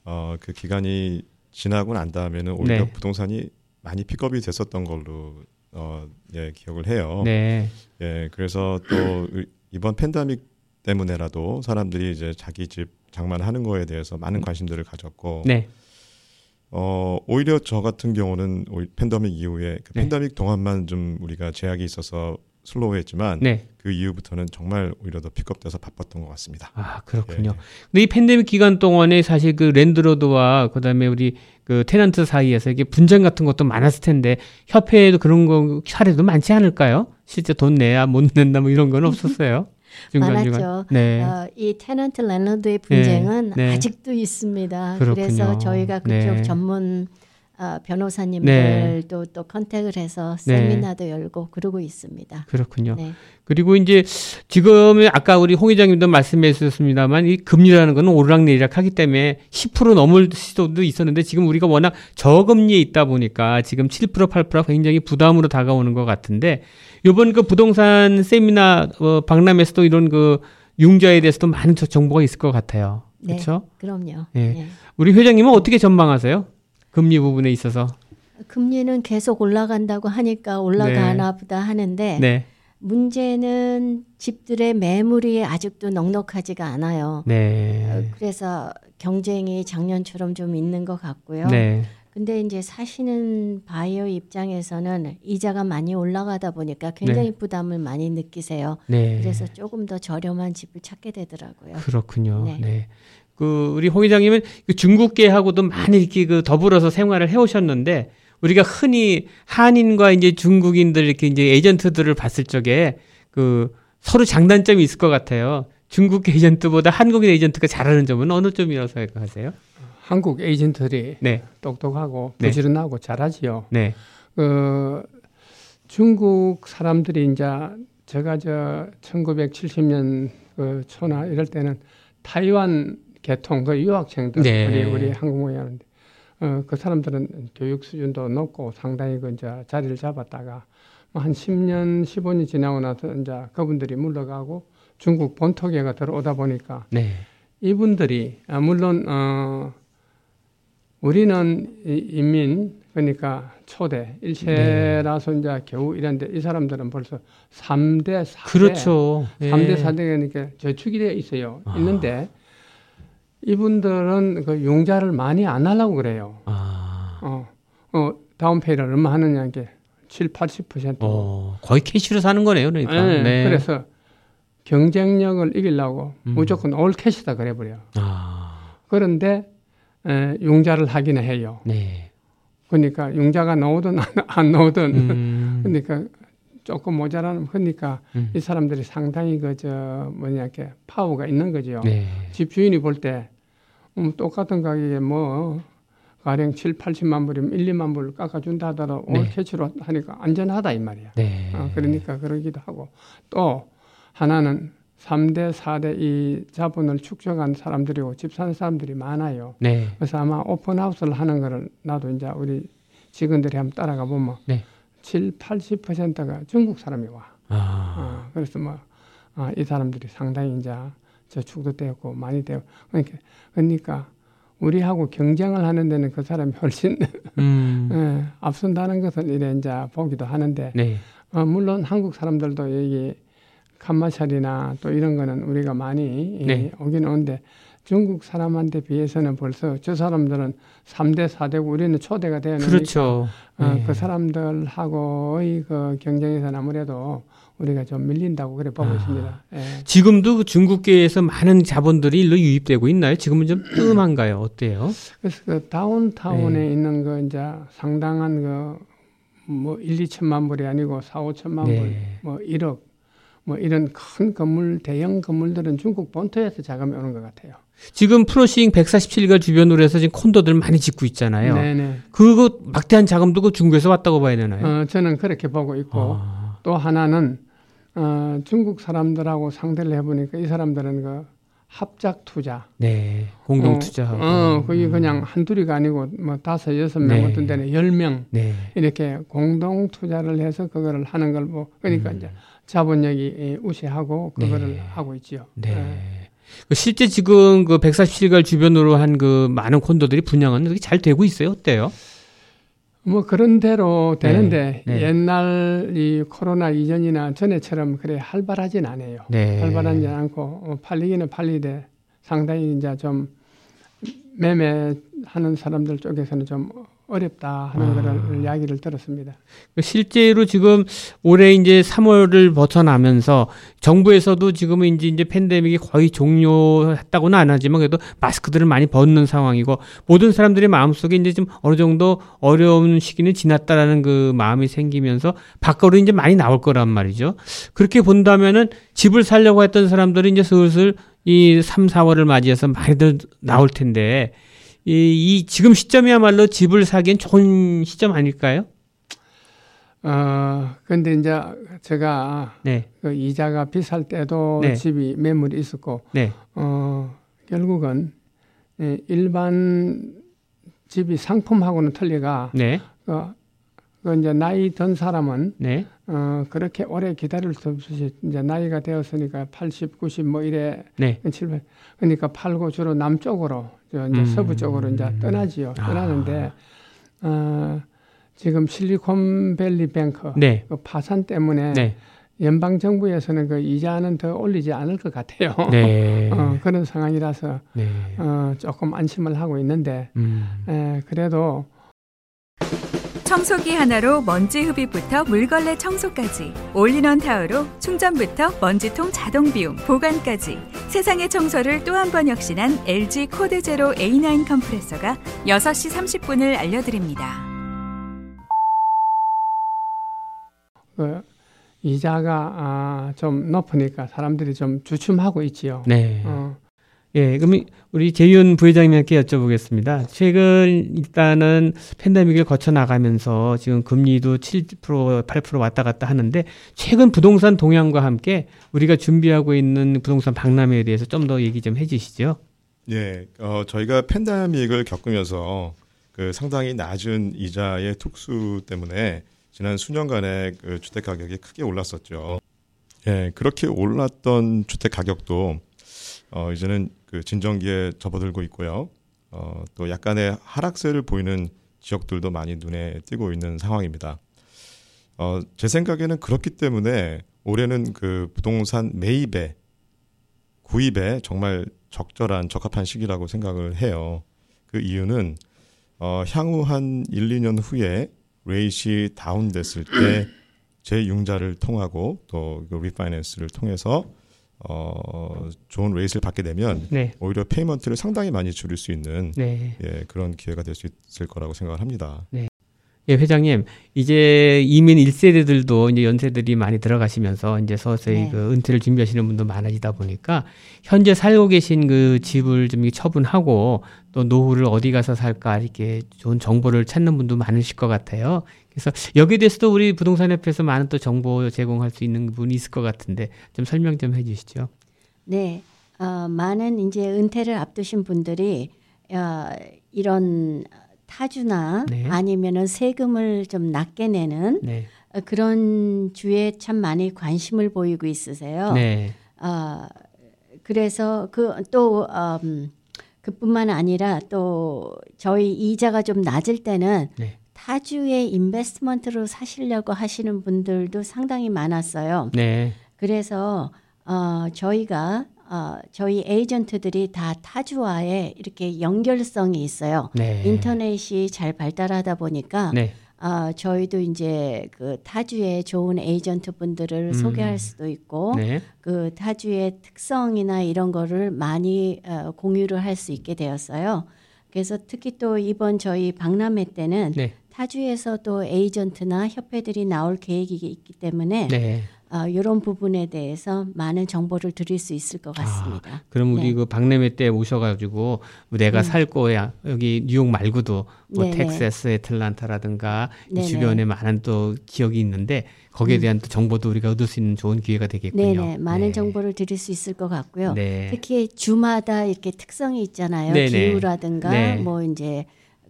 어, 그 기간이 지나고 난 다음에는 오히려 네. 부동산이 많이 pick up이 됐었던 걸로 어, 예, 기억을 해요. 네. 예, 그래서 또 이번 팬데믹 때문에라도 사람들이 이제 자기 집 장만하는 거에 대해서 많은 관심들을 가졌고 네. 어, 오히려 저 같은 경우는 팬데믹 이후에 그 네. 팬데믹 동안만 좀 우리가 제약이 있어서 slow했지만 네. 그 이후부터는 정말 오히려 더 pick up돼서 바빴던 것 같습니다. 아, 그렇군요. 예. 근데 이 팬데믹 기간 동안에 사실 그 landlord와 그다음에 우리 그 tenant 사이에서 이게 분쟁 같은 것도 많았을 텐데 협회에도 그런 거 사례도 많지 않을까요? 실제 돈 내야 못 낸다 뭐 이런 건 없었어요. 많았죠. 네. 어, 이 tenant landlord의 분쟁은 네. 아직도 있습니다. 그렇군요. 그래서 저희가 그쪽 네. 전문 어, 변호사님들도 또 contact을 해서 네. 세미나도 열고 그러고 있습니다. 그렇군요. 네. 그리고 이제 지금 아까 우리 홍 회장님도 말씀해 주셨습니다만 이 금리라는 거는 오르락내리락 하기 때문에 10% 넘을 시도도 있었는데 지금 우리가 워낙 저금리에 있다 보니까 지금 7% 8% 굉장히 부담으로 다가오는 것 같은데 이번 그 부동산 세미나 어, 박람회에서도 이런 그 융자에 대해서도 많은 저- 정보가 있을 것 같아요. 네. 그렇죠? 그럼요. 예. 네. 우리 회장님은 어떻게 전망하세요? 금리 부분에 있어서. 금리는 계속 올라간다고 하니까 올라가나 보다 하는데 네. 문제는 집들의 매물이 아직도 넉넉하지가 않아요. 어, 네. 그래서 경쟁이 작년처럼 좀 있는 것 같고요. 네. 근데 이제 사시는 바이오 입장에서는 이자가 많이 올라가다 보니까 굉장히 부담을 많이 느끼세요. 네. 그래서 조금 더 저렴한 집을 찾게 되더라고요. 그렇군요. 네. 네. 그 우리 홍 회장님은 그 중국계하고도 많이 이렇게 그 더불어서 생활을 해오셨는데 우리가 흔히 한인과 이제 중국인들 이렇게 이제 에이전트들을 봤을 적에 그 서로 장단점이 있을 것 같아요. 중국 에이전트보다 한국인 에이전트가 잘하는 점은 어느 점이라고 생각하세요? 한국 에이전트들이 네, 똑똑하고 네. 부지런하고 잘하지요. 네, 그 중국 사람들이 이제 제가 저 1970년 그 초나 이럴 때는 타이완 계통 그 유학생들 네. 우리 우리 한국 모양인데 어, 그 사람들은 교육 수준도 높고 상당히 그 이제 자리를 잡았다가 뭐한 10년 15년 지나고 나서 이제 그분들이 물러가고 중국 본토계가 들어오다 보니까 네, 이분들이 아, 물론 어, 우리는 이- 인민 그러니까 초대 일체라서 이제 겨우 이런데 이 사람들은 벌써 3대 4대 그렇죠. 네. 3대 4대니까 저축이 되어 있어요. 아. 있는데 이분들은 그 융자를 많이 안 하려고 그래요. 아, 어, 어 다운페이를 얼마 하느냐 이게 7, 80%. 어, 거의 캐시로 사는 거네요, 그러니까. 네, 네. 그래서 경쟁력을 이기려고 음. 무조건 올 캐시다 그래 버려. 아, 그런데 에, 융자를 하기는 해요. 네. 그러니까 융자가 나오든 안, 안 나오든 음, 그러니까 조금 모자라는 그러니까 음. 이 사람들이 상당히 그저 뭐냐 이렇게 파워가 있는 거죠. 네. 집 주인이 볼때 음, 똑같은 가격에 뭐 가령 7, 80만 불이면 1, 2만 불 깎아준다 하더라도 네. 올 캐치로 하니까 안전하다 이 말이야. 네. 어, 그러니까 그러기도 하고 또 하나는 3대, 4대 이 자본을 축적한 사람들이고 집 사는 사람들이 많아요. 네. 그래서 아마 오픈하우스를 하는 거를 나도 이제 우리 직원들이 한번 따라가 보면 네. 7, 80%가 중국 사람이 와. 아, 어, 그래서 뭐, 아, 이 사람들이 상당히 이제 저축도 되고 많이 되고 그러니까, 그러니까 우리하고 경쟁을 하는 데는 그 사람이 훨씬 음, 예, 앞선다는 것을 이래 이제 보기도 하는데 네. 어, 물론 한국 사람들도 여기 칸마샬이나 또 이런 거는 우리가 많이 이, 네. 오긴 오는데 중국 사람한테 비해서는 벌써 저 사람들은 3대, 4대고 우리는 초대가 놓으니까 그렇죠. 어, 네. 그 사람들하고의 그 경쟁에서는 아무래도 우리가 좀 밀린다고 그래 보고 아. 있습니다. 예. 지금도 그 중국계에서 많은 자본들이 일로 유입되고 있나요? 지금은 좀 뜸한가요? 어때요? 그래서 그 다운타운에 네. 있는 그 이제 상당한 그 뭐 1, 2천만 불이 아니고 4, 5천만 불, 네. 뭐 1억, 뭐 이런 큰 건물, 대형 건물들은 중국 본토에서 자금이 오는 것 같아요. 지금 프로싱 147가 주변으로 해서 지금 콘도들 많이 짓고 있잖아요. 네네. 그거 막대한 자금도 그 중국에서 왔다고 봐야 되나요? 어, 저는 그렇게 보고 있고 아, 또 하나는 어, 중국 사람들하고 상대를 해보니까 이 사람들은 그 합작 투자, 네. 공동 투자하고. 어, 그게 그냥 한둘이가 아니고 뭐 다섯 여섯 명 네. 어떤 데는 열 명 네. 이렇게 공동 투자를 해서 그거를 하는 걸 뭐 그러니까 음. 이제 자본력이 예, 우세하고 그거를 네. 하고 있지요. 네. 예. 그 실제 지금 그 147갈 주변으로 한 그 많은 콘도들이 분양은 그게 잘 되고 있어요? 어때요? 뭐 그런 대로 되는데 네. 옛날 이 코로나 이전이나 전에처럼 그래 활발하진 않아요. 네. 활발하지 않고 어, 팔리기는 팔리되 상당히 이제 좀 매매하는 사람들 쪽에서는 좀 어렵다 하는 아. 거를 이야기를 들었습니다. 그 실제로 지금 올해 이제 3월을 벗어나면서 정부에서도 지금은 이제 이제 팬데믹이 거의 종료했다고는 안 하지만 그래도 마스크들을 많이 벗는 상황이고 모든 사람들의 마음속에 이제 좀 어느 정도 어려운 시기는 지났다라는 그 마음이 생기면서 밖으로 이제 많이 나올 거란 말이죠. 그렇게 본다면은 집을 살려고 했던 사람들이 이제 슬슬 이 3, 4월을 맞이해서 많이들 나올 텐데 이, 이 지금 시점이야말로 집을 사기엔 좋은 시점 아닐까요? 어 근데 이제 제가 네. 그 이자가 비쌀 때도 네. 집이 매물이 있었고 네. 어 결국은 예, 일반 집이 상품하고는 틀리가 네. 그, 그 이제 나이 든 사람은 네. 어 그렇게 오래 기다릴 수 없이 이제 나이가 되었으니까 80, 90 뭐 이래 네. 700 그러니까 팔고 주로 남쪽으로 저 이제 음. 서부 쪽으로 이제 떠나지요. 아. 떠나는데 어 지금 실리콘밸리 뱅크 네. 그 파산 때문에 네. 연방 정부에서는 그 이자는 더 올리지 않을 것 같아요. 네. 어, 그런 상황이라서 네. 어, 조금 안심을 하고 있는데 음. 에, 그래도 청소기 하나로 먼지 흡입부터 물걸레 청소까지 올인원 타워로 충전부터 먼지통 자동 비움 보관까지 세상의 청소를 또 한 번 혁신한 LG 코드 제로 A9 컴프레서가 6시 30분을 알려드립니다. 그 이자가 아, 좀 높으니까 사람들이 좀 주춤하고 있지요. 네. 어, 예, 그럼 우리 재윤 부회장님께 여쭤보겠습니다. 최근 일단은 팬데믹을 거쳐 나가면서 지금 금리도 7% 8% 왔다 갔다 하는데 최근 부동산 동향과 함께 우리가 준비하고 있는 부동산 박람회에 대해서 좀 더 얘기 좀 해주시죠. 예, 어, 저희가 팬데믹을 겪으면서 그 상당히 낮은 이자의 특수 때문에 지난 수년간의 그 주택 가격이 크게 올랐었죠. 예, 그렇게 올랐던 주택 가격도 어, 이제는 그 진정기에 접어들고 있고요. 어, 또 약간의 하락세를 보이는 지역들도 많이 눈에 띄고 있는 상황입니다. 어, 제 생각에는 그렇기 때문에 올해는 그 부동산 매입에 구입에 정말 적절한 적합한 시기라고 생각을 해요. 그 이유는 어, 향후 한 1, 2년 후에 rate이 다운됐을 때 재융자를 통하고 또 그 refinance를 통해서 어, 좋은 rate를 받게 되면 네. 오히려 payment를 상당히 많이 줄일 수 있는 네. 예, 그런 기회가 될 수 있을 거라고 생각을 합니다. 예, 회장님. 이제 이민 1세대들도 이제 연세들이 많이 들어가시면서 이제 서서히 네. 그 은퇴를 준비하시는 분도 많아지다 보니까 현재 살고 계신 그 집을 좀 처분하고 또 노후를 어디 가서 살까 이렇게 좋은 정보를 찾는 분도 많으실 것 같아요. 그래서 여기에 대해서도 우리 부동산 협회에서 많은 또 정보 제공할 수 있는 부분이 있을 것 같은데 좀 설명 좀 해주시죠. 네, 어, 많은 이제 은퇴를 앞두신 분들이 어, 이런 타주나 네. 아니면은 세금을 좀 낮게 내는 네. 어, 그런 주에 참 많이 관심을 보이고 있으세요. 네. 어, 그래서 그또 음, 그뿐만 아니라 또 저희 이자가 좀 낮을 때는 네. 타주의 인베스트먼트로 사시려고 하시는 분들도 상당히 많았어요. 네. 그래서 어, 저희가 어, 저희 에이전트들이 다 타주와의 이렇게 연결성이 있어요. 네. 인터넷이 잘 발달하다 보니까 네. 어, 저희도 이제 그 타주의 좋은 에이전트 분들을 음. 소개할 수도 있고 네. 그 타주의 특성이나 이런 거를 많이 어, 공유를 할 수 있게 되었어요. 그래서 특히 또 이번 저희 박람회 때는 네. 타주에서 또 에이전트나 협회들이 나올 계획이 있기 때문에 네. 어, 이런 부분에 대해서 많은 정보를 드릴 수 있을 것 같습니다. 그럼 우리 네. 음. 그 박람회 때 오셔가지고 내가 살 거야 여기 뉴욕 말고도 뭐 네네. 텍사스, 애틀란타라든가. 주변에 많은 또 지역이 있는데 거기에 음. 대한 또 정보도 우리가 얻을 수 있는 좋은 기회가 되겠군요. 네네, 많은 네. 정보를 드릴 수 있을 것 같고요. 네. 특히 주마다 이렇게 특성이 있잖아요. 네네. 기후라든가 네. 뭐 이제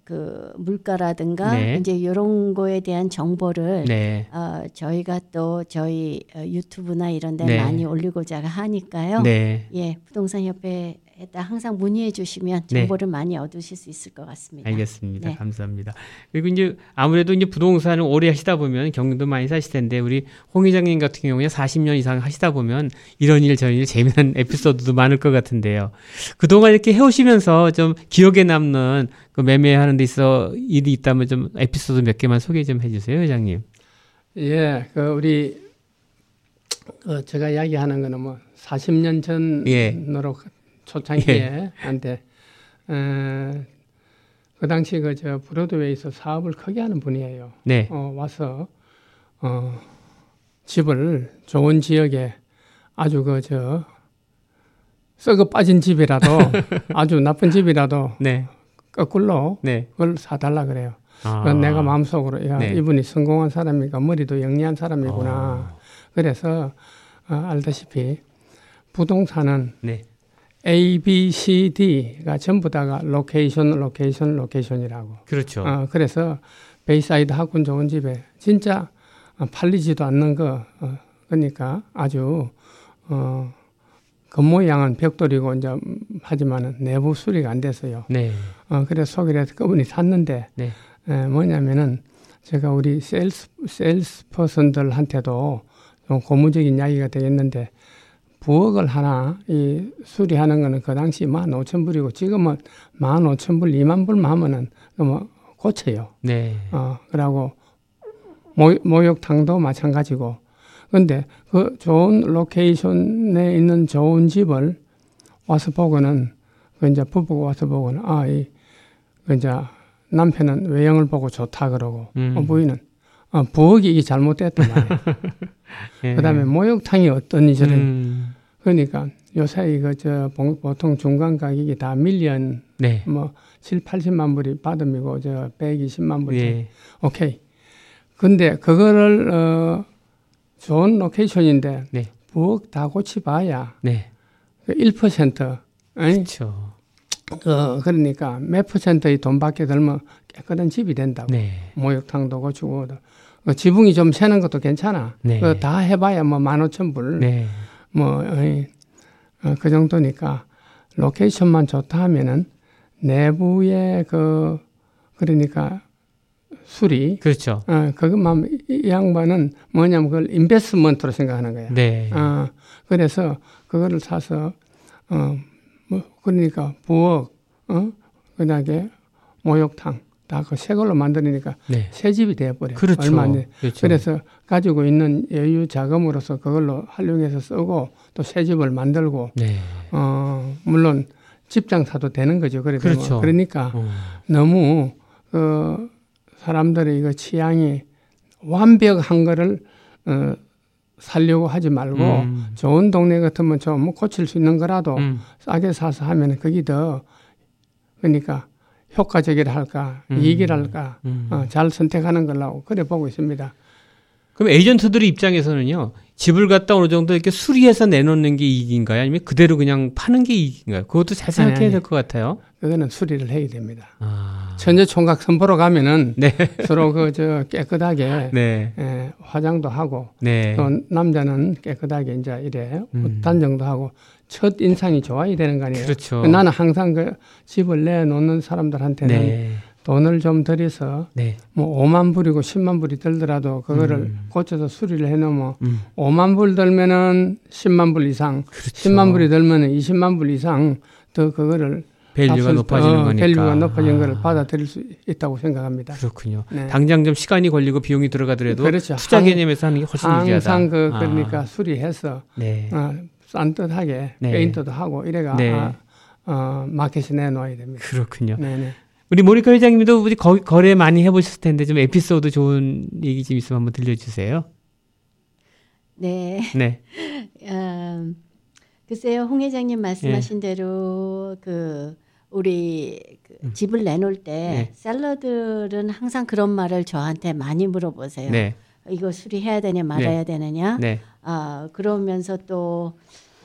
그 물가라든가 네. 이제 이런 거에 대한 정보를 네. 어, 저희가 또 저희 어, 유튜브나 이런 데 네. 많이 올리고자 하니까요. 네. 예, 부동산 협회 에다 항상 문의해 주시면 네. 정보를 많이 얻으실 수 있을 것 같습니다. 알겠습니다. 네. 감사합니다. 그리고 이제 아무래도 이제 부동산을 오래 하시다 보면 경험도 많이 사실 텐데 우리 홍 회장님 같은 경우에 40년 이상 하시다 보면 이런 일 저런 일 재미난 에피소드도 많을 것 같은데요. 그동안 이렇게 해오시면서 좀 기억에 남는 그 매매하는 데 있어 일이 있다면 좀 에피소드 몇 개만 소개 좀 해주세요, 회장님. 예, 그 우리 어, 제가 이야기하는 거는 뭐 40년 예. 전으로 초창기에 한데 어, 그 당시 그 저 브로드웨이에서 사업을 크게 하는 분이에요. 네. 어, 와서 어, 집을 좋은 지역에 아주 그 저 썩어 빠진 집이라도 아주 나쁜 집이라도 네. 거꾸로 네. 그걸 사달라 그래요. 아. 내가 마음속으로 야 네. 이분이 성공한 사람이니까 머리도 영리한 사람이구나. 아. 그래서 어, 알다시피 부동산은 네. A, B, C, D가 전부 다가 location, location, location이라고. 그렇죠. 어, 그래서 베이사이드 학군 좋은 집에 진짜 어, 팔리지도 않는 거 어, 그러니까 아주 어, 겉모양은 벽돌이고 이제 음, 하지만은 내부 수리가 안 됐어요. 네. 어, 그래서 소개를 해서 그분이 샀는데, 네. 에, 뭐냐면은, 제가 우리 세일스, 세일스 퍼슨들한테도 좀 고무적인 이야기가 되겠는데, 부엌을 하나, 이, 수리하는 거는 그 당시 만 오천 불이고, 지금은 만 오천 불, 이만 불만 하면은, 뭐, 고쳐요. 네. 어, 그러고 모, 목욕탕도 마찬가지고. 근데 그 좋은 location에 있는 좋은 집을 와서 보고는 그 이제 부부가 와서 보고는 아, 이, 그 이제 남편은 외형을 보고 좋다 그러고 음. 어, 부인은 어, 부엌이 이게 잘못됐단 말이에요. 예. 그 다음에 목욕탕이 어떤 이저는 음. 그러니까 요새 이거 저 봉- 보통 중간 가격이 다 million 네. 뭐 7, 80만 불이 bottom이고 저 120만 불. 예. 오케이. 근데 그거를 어 좋은 location인데 네. 부엌 다 고치봐야 네. 그 1%. 아니, 그렇죠. 어, 그러니까 몇 퍼센트의 돈밖에 들면 깨끗한 집이 된다고. 네. 목욕탕도 고치고 그 지붕이 좀 새는 것도 괜찮아. 네. 다 해봐야 뭐 만 오천 불. 네. 뭐, 어이, 어, 그 정도니까 location만 좋다 하면은 내부의 그, 그러니까 수리, 그렇죠. 어, 그것만 이, 이 양반은 뭐냐면 그걸 investment로 생각하는 거야. 네. 어, 그래서 그거를 사서, 어, 뭐, 그러니까 부엌, 어, 그 다음에 목욕탕, 다 그 새 걸로 만드니까 네. 새 집이 되어버려. 그렇죠. 얼마 안 돼. 그렇죠. 그래서 가지고 있는 여유 자금으로서 그걸로 활용해서 쓰고 또 새 집을 만들고 네. 어 물론 집장 사도 되는 거죠. 그래 그렇죠. 그러니까 어. 너무 그 사람들의 이거 취향이 완벽한 거를 어 살려고 하지 말고 음. 좋은 동네 같으면 좀 고칠 수 있는 거라도 음. 싸게 사서 하면 그게 더 그러니까 효과적이라 할까 음. 이익이라 할까 음. 어, 잘 선택하는 걸로 그래 보고 있습니다. 그럼 에이전트들 입장에서는요. 집을 갖다 어느 정도 이렇게 수리해서 내놓는 게 이익인가요? 아니면 그대로 그냥 파는 게 이익인가요? 그것도 잘 생각해야. 될 것 같아요. 그거는 수리를 해야 됩니다. 아. 천재 총각 선보러 가면은 네. 서로 그 저 깨끗하게 네. 에, 화장도 하고 네. 또 남자는 깨끗하게 이제 이래 음. 옷 단정도 하고 첫 인상이 좋아야 되는 거 아니에요. 그렇죠. 나는 항상 그 집을 내놓는 사람들한테는 네. 돈을 좀 들여서 네. 뭐 5만 불이고 10만 불이 들더라도 그거를 음. 고쳐서 수리를 해놓으면 음. 5만 불 들면은 10만 불 이상, 그렇죠. 10만 불이 들면은 20만 불 이상 더 그거를 value가 높아지는 어, 거니까. value가 높아진 아. 거를 받아들일 수 있다고 생각합니다. 그렇군요. 네. 당장 좀 시간이 걸리고 비용이 들어가더라도 그렇죠. 투자 항- 개념에서 하는 게 훨씬 유리하다. 항상 그 아. 그러니까 수리해서 네. 어, 산뜻하게 네. 페인트도 하고 이래가 네. 아, 어, 마켓에 내놓아야 됩니다. 그렇군요. 네네. 우리 모니카 회장님도 우리 거, 거래 많이 해보셨을 텐데 좀 에피소드 좋은 얘기 좀 있으면 한번 들려주세요. 네. 네. 음, 글쎄요, 홍 회장님 말씀하신 예. 대로 그 우리 그 음. 집을 내놓을 때 네. 셀러들은 항상 그런 말을 저한테 많이 물어보세요. 네. 이거 수리해야 되냐 말아야 되느냐. 네. 아 그러면서 또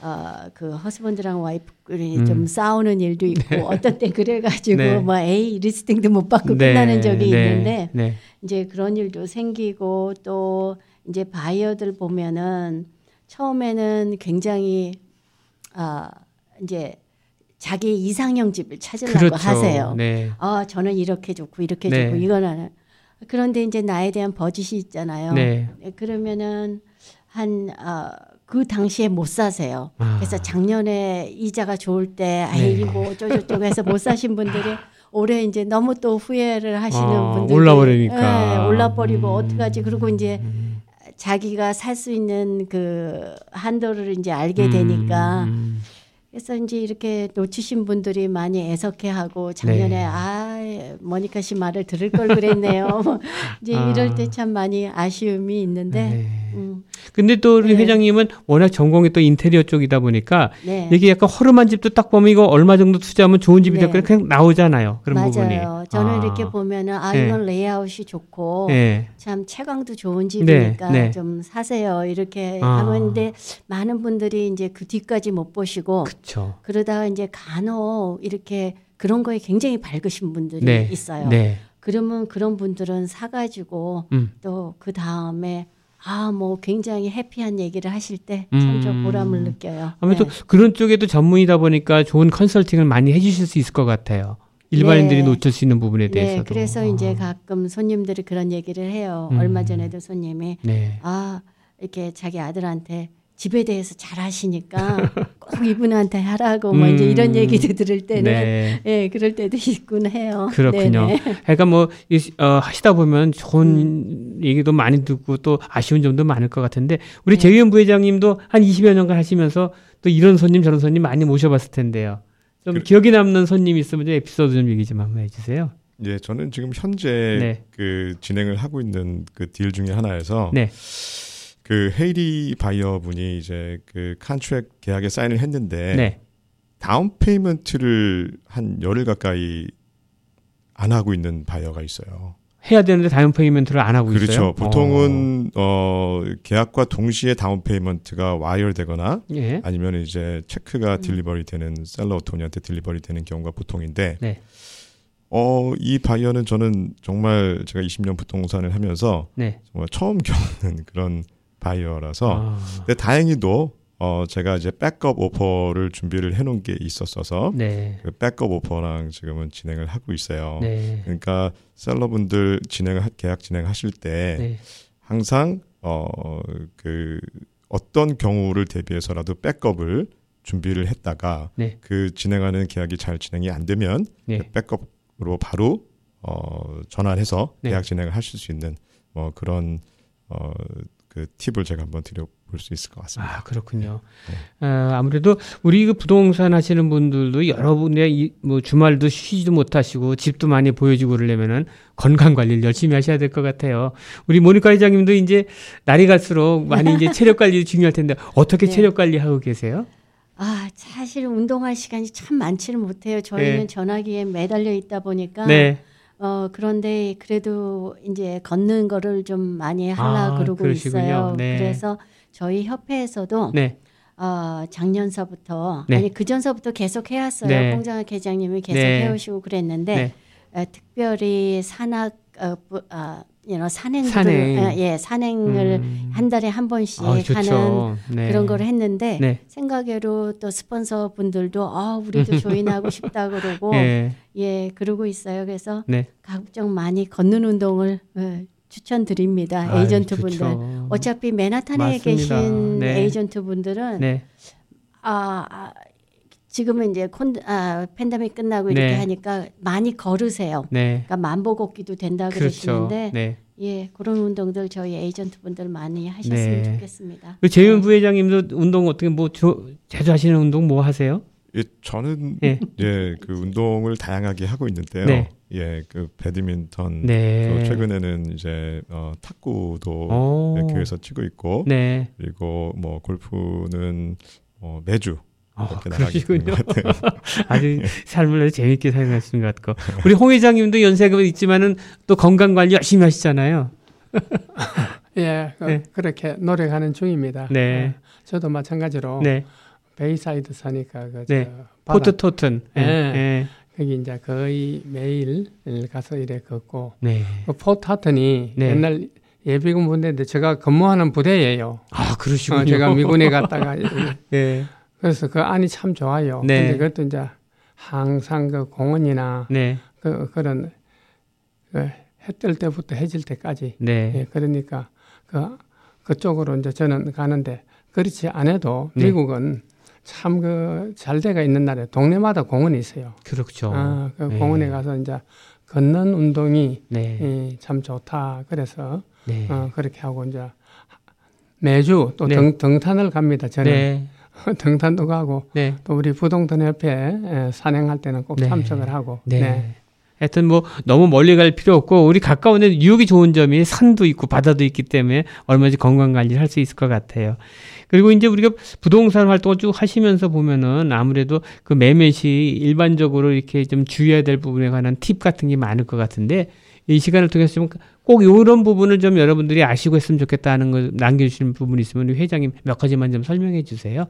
어, 그 허스번드랑 와이프끼리 음. 좀 싸우는 일도 있고 어떤 때 그래가지고 네. 뭐 에이 리스팅도 못 받고 네. 끝나는 적이 네. 있는데 네. 이제 그런 일도 생기고 또 이제 바이어들 보면은 처음에는 굉장히 아 이제 자기 이상형 집을 찾으려고 그렇죠. 하세요. 네. 아 저는 이렇게 좋고 이렇게 네. 좋고 이거는 그런데 이제 나에 대한 버짓이 있잖아요. 네. 그러면은 한 아, 그 당시에 못 사세요. 아. 그래서 작년에 이자가 좋을 때 네. 아이 뭐 어쩌고저쩌고 해서 못 사신 분들이 올해 이제 너무 또 후회를 하시는 아, 분들 올라버리니까. 올라버리고 음. 어떡하지 그리고 이제 자기가 살 수 있는 그 한도를 이제 알게 되니까 음. 그래서 이제 이렇게 놓치신 분들이 많이 애석해하고 작년에 네. 아 모니카 씨 말을 들을 걸 그랬네요. 이제 아. 이럴 때 참 많이 아쉬움이 있는데 네. 음, 근데 또 우리 네. 회장님은 워낙 전공이 또 인테리어 쪽이다 보니까 네. 이게 약간 허름한 집도 딱 보면 이거 얼마 정도 투자하면 좋은 집이 네. 될거나 그냥 나오잖아요. 그런 맞아요. 부분이. 저는 아. 이렇게 보면은 아 네. 이건 레이아웃이 좋고 네. 참 채광도 좋은 집이니까 네. 좀 사세요 이렇게 아. 하는데 많은 분들이 이제 그 뒤까지 못 보시고 그 렇죠. 그러다가 이제 간혹 이렇게 그런 거에 굉장히 밝으신 분들이 네. 있어요. 네. 그러면 그런 분들은 사가지고 음. 또그 다음에 아 뭐 굉장히 해피한 얘기를 하실 때 참저 음. 보람을 느껴요. 아무래도 네. 그런 쪽에도 전문이다 보니까 좋은 컨설팅을 많이 해주실 수 있을 것 같아요. 일반인들이 네. 놓칠 수 있는 부분에 대해서도. 네, 그래서 이제 아. 가끔 손님들이 그런 얘기를 해요. 음. 얼마 전에도 손님이 네. 아 이렇게 자기 아들한테 집에 대해서 잘 아시니까 꼭 이분한테 하라고 뭐 이제 이런 음. 얘기도 들을 때는 네. 예 그럴 때도 있군 해요. 그렇군요. 네네. 그러니까 뭐 이- 어, 하시다 보면 좋은 음. 얘기도 많이 듣고 또 아쉬운 점도 많을 것 같은데 우리 네. 재윤 부회장님도 한 20여 년간 하시면서 또 이런 손님 저런 손님 많이 모셔봤을 텐데요. 좀 그- 기억에 남는 손님 있으면 좀 에피소드 좀 얘기 좀 한번 해주세요. 예, 저는 지금 현재 네. 그 진행을 하고 있는 그 deal 중에 하나에서 네. 그 헤이리 바이어 분이 이제 그 contract 계약에 사인을 했는데 네. down payment를 한 열흘 가까이 안 하고 있는 바이어가 있어요. 해야 되는데 down payment를 안 하고 있어요. 그렇죠. 보통은 어 계약과 동시에 down payment가 wire되거나 어. 예. 아니면 이제 check가 음. delivery 되는 seller attorney한테 delivery 되는 경우가 보통인데 네. 어 이 바이어는 저는 정말 제가 20년 부동산을 하면서 네. 정말 처음 겪는 그런 바이어라서 아, 근데 다행히도 어 제가 이제 백업 오퍼를 준비를 해놓은 게 있었어서 네. 그 백업 오퍼랑 지금은 진행을 하고 있어요. 네. 그러니까 셀러분들 진행을 하- 계약 진행하실 때 네. 항상 어그 어떤 경우를 대비해서라도 백업을 준비를 했다가 네. 그 진행하는 계약이 잘 진행이 안 되면 네. 그 백업으로 바로 어 전화를 해서 네. 계약 진행을 하실 수 있는 뭐 그런 어 그 팁을 제가 한번 드려볼 수 있을 것 같습니다. 아 그렇군요. 네. 아, 아무래도 우리 그 부동산 하시는 분들도 여러분의 이, 뭐 주말도 쉬지도 못하시고 집도 많이 보여주고 그러려면은 건강 관리를 열심히 하셔야 될 것 같아요. 우리 모니카 회장님도 이제 날이 갈수록 많이 이제 체력 관리 중요할 텐데 어떻게 네. 체력 관리 하고 계세요? 아 사실 운동할 시간이 참 많지는 못해요. 저희는 네. 전화기에 매달려 있다 보니까 네. 어 그런데 그래도 이제 걷는 거를 좀 많이 하려 아, 그러고 그러시군요. 있어요. 네. 그래서 저희 협회에서도 네. 어 작년서부터 네. 아니 그 전서부터 계속 해왔어요. 네. 홍장학 회장님이 계속 네. 해오시고 그랬는데 네. 어, 특별히 산악 어, 부, 아, you know, 산행들 산행. 어, 예 산행을 음. 한 달에 한 번씩 아, 하는. 네. 그런 걸 했는데 네. 생각외로 또 스폰서 분들도 아 우리도 조인하고 싶다 그러고 예. 예 그러고 있어요. 그래서 네. 각종 많이 걷는 운동을 어, 추천드립니다. 아유, 에이전트 분들. 어차피 맨하탄에 맞습니다. 계신 네. 에이전트 분들은 네. 아, 아 지금은 이제 콘 아, 팬데믹 끝나고 이렇게 네. 하니까 많이 걸으세요. 네. 그러니까 만보 걷기도 된다 그렇죠. 그러시는데 네. 예 그런 운동들 저희 에이전트 분들 많이 하셨으면 네. 좋겠습니다. 그 재윤 부회장님도 운동 어떻게 뭐 조, 자주 하시는 운동 뭐 하세요? 예, 저는 예. 예, 그 운동을 다양하게 하고 있는데요. 네. 예, 그 배드민턴 네. 또 최근에는 이제 어, 탁구도 오. 예, 교회에서 치고 있고 네. 그리고 뭐 골프는 어, 매주 아, 되는 그러시군요. 것 같아요. 아주 삶을 아주 재밌게 살아가시는 것 같고 우리 홍 회장님도 연세가 있지만은 또 건강 관리 열심히 하시잖아요. 예, 그, 네. 렇게 노력하는 중입니다. 네. 어, 저도 마찬가지로 네. 베이사이드 사니까 그 네. 저 바다 포트 토튼. 예. 네. 예. 거기 이제 거의 매일 가서 이래 걷고 네. 그 포타튼이 네. 옛날 예비군 부대인데 제가 근무하는 부대예요. 아 그러시군요. 어, 제가 미군에 갔다가 예. 그래서 그 안이 참 좋아요. 네. 근데 그것도 이제 항상 그 공원이나 네. 그 그런 그 해뜰 때부터 해질 때까지 네. 예, 그러니까 그 그쪽으로 이제 저는 가는데 그렇지 않아도 네. 미국은 참 그잘 돼가 있는 나라에 동네마다 공원이 있어요. 그렇죠. 아, 그 네. 공원에 가서 이제 걷는 운동이 네. 예, 참 좋다. 그래서 네. 어, 그렇게 하고 이제 매주 또 네. 등, 등탄을 갑니다. 저는 네. 등탄도 가고 네. 또 우리 부동산 협회 에, 산행할 때는 꼭 네. 참석을 하고 네. 네. 하여튼 뭐 너무 멀리 갈 필요 없고 우리 가까운 데 뉴욕이 좋은 점이 산도 있고 바다도 있기 때문에 얼마든지 건강 관리를 할 수 있을 것 같아요. 그리고 이제 우리가 부동산 활동을 쭉 하시면서 보면은 아무래도 그 매매 시 일반적으로 이렇게 좀 주의해야 될 부분에 관한 팁 같은 게 많을 것 같은데 이 시간을 통해서 좀 꼭 이런 부분을 좀 여러분들이 아시고 했으면 좋겠다는 걸 남겨주시는 부분이 있으면 우리 회장님 몇 가지만 좀 설명해 주세요.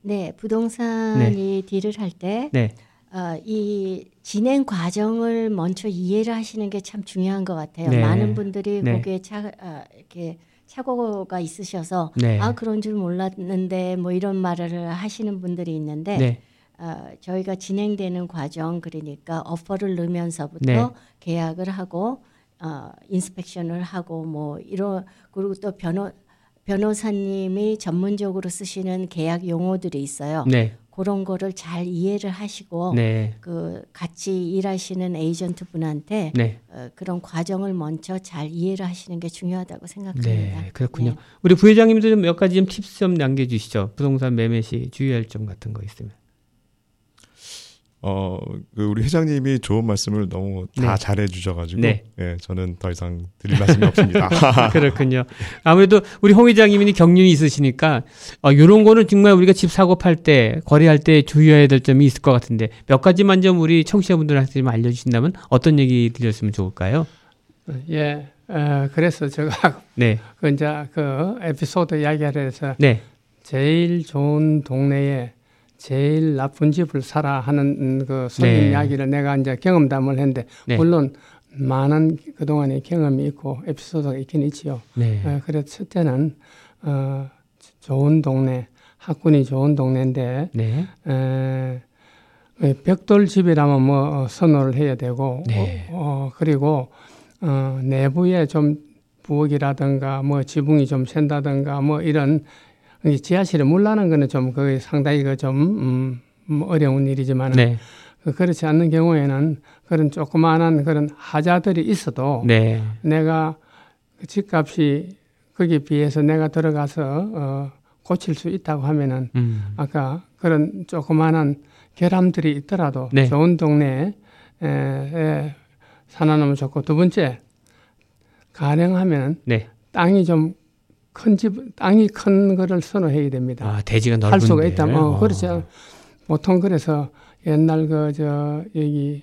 네 부동산이 딜을 할때 네. 어, 이 진행 과정을 먼저 이해를 하시는 게 참 중요한 것 같아요. 네. 많은 분들이 네. 거기에 차, 아, 이렇게 착오가 있으셔서 네. 아 그런 줄 몰랐는데 뭐 이런 말을 하시는 분들이 있는데 네. 어, 저희가 진행되는 과정 그러니까 어퍼를 넣으면서부터 네. 계약을 하고 어, 인스펙션을 하고 뭐 이런 그리고 또 변호 변호사님이 전문적으로 쓰시는 계약 용어들이 있어요. 네. 그런 거를 잘 이해를 하시고 네. 그 같이 일하시는 에이전트 분한테 네. 어, 그런 과정을 먼저 잘 이해를 하시는 게 중요하다고 생각합니다. 네. 그렇군요. 네. 우리 부회장님도 좀 몇 가지 좀 팁스 좀 남겨 주시죠. 부동산 매매 시 주의할 점 같은 거 있으면. 어, 그 우리 회장님이 좋은 말씀을 너무 다 네. 잘해 주셔가지고, 네. 예, 저는 더 이상 드릴 말씀이 없습니다. 그렇군요. 아무래도 우리 홍 회장님이 경륜이 있으시니까 어, 이런 거는 정말 우리가 집 사고 팔 때 거래할 때 주의해야 될 점이 있을 것 같은데 몇 가지만 좀 우리 청취자분들한테 좀 알려주신다면 어떤 얘기 드렸으면 좋을까요? 예. 어, 그래서 제가 네, 그 이제 그 에피소드 이야기를 해서 네, 제일 좋은 동네에 제일 나쁜 집을 사라 하는 음, 그 손님 네. 이야기를 내가 이제 경험담을 했는데 네. 물론 많은 그동안의 경험이 있고 에피소드가 있긴 있지요. 네, 어, 그래서 첫째는 어, 좋은 동네, 학군이 좋은 동네인데 네, 에, 에, 벽돌 집이라면 뭐 어, 선호를 해야 되고 네. 어, 어, 그리고 어, 내부에 좀 부엌이라든가 뭐 지붕이 좀 샌다든가 뭐 이런 이 지하실에 물 나는 거는 좀 거의 상당히 그좀 음, 뭐 어려운 일이지만 네, 은 그렇지 않는 경우에는 그런 조그마한 그런 하자들이 있어도 네, 내가 그 집값이 거기에 비해서 내가 들어가서 어, 고칠 수 있다고 하면은 음, 아까 그런 조그마한 결함들이 있더라도 네. 좋은 동네에 에, 에, 살아남으면 좋고 두 번째 가능하면 네. 땅이 좀 큰 집, 땅이 큰 거를 선호해야 됩니다. 아 대지가 넓은데. 할 수가 있다면 어, 어. 그렇죠. 보통 그래서 옛날 그 저 여기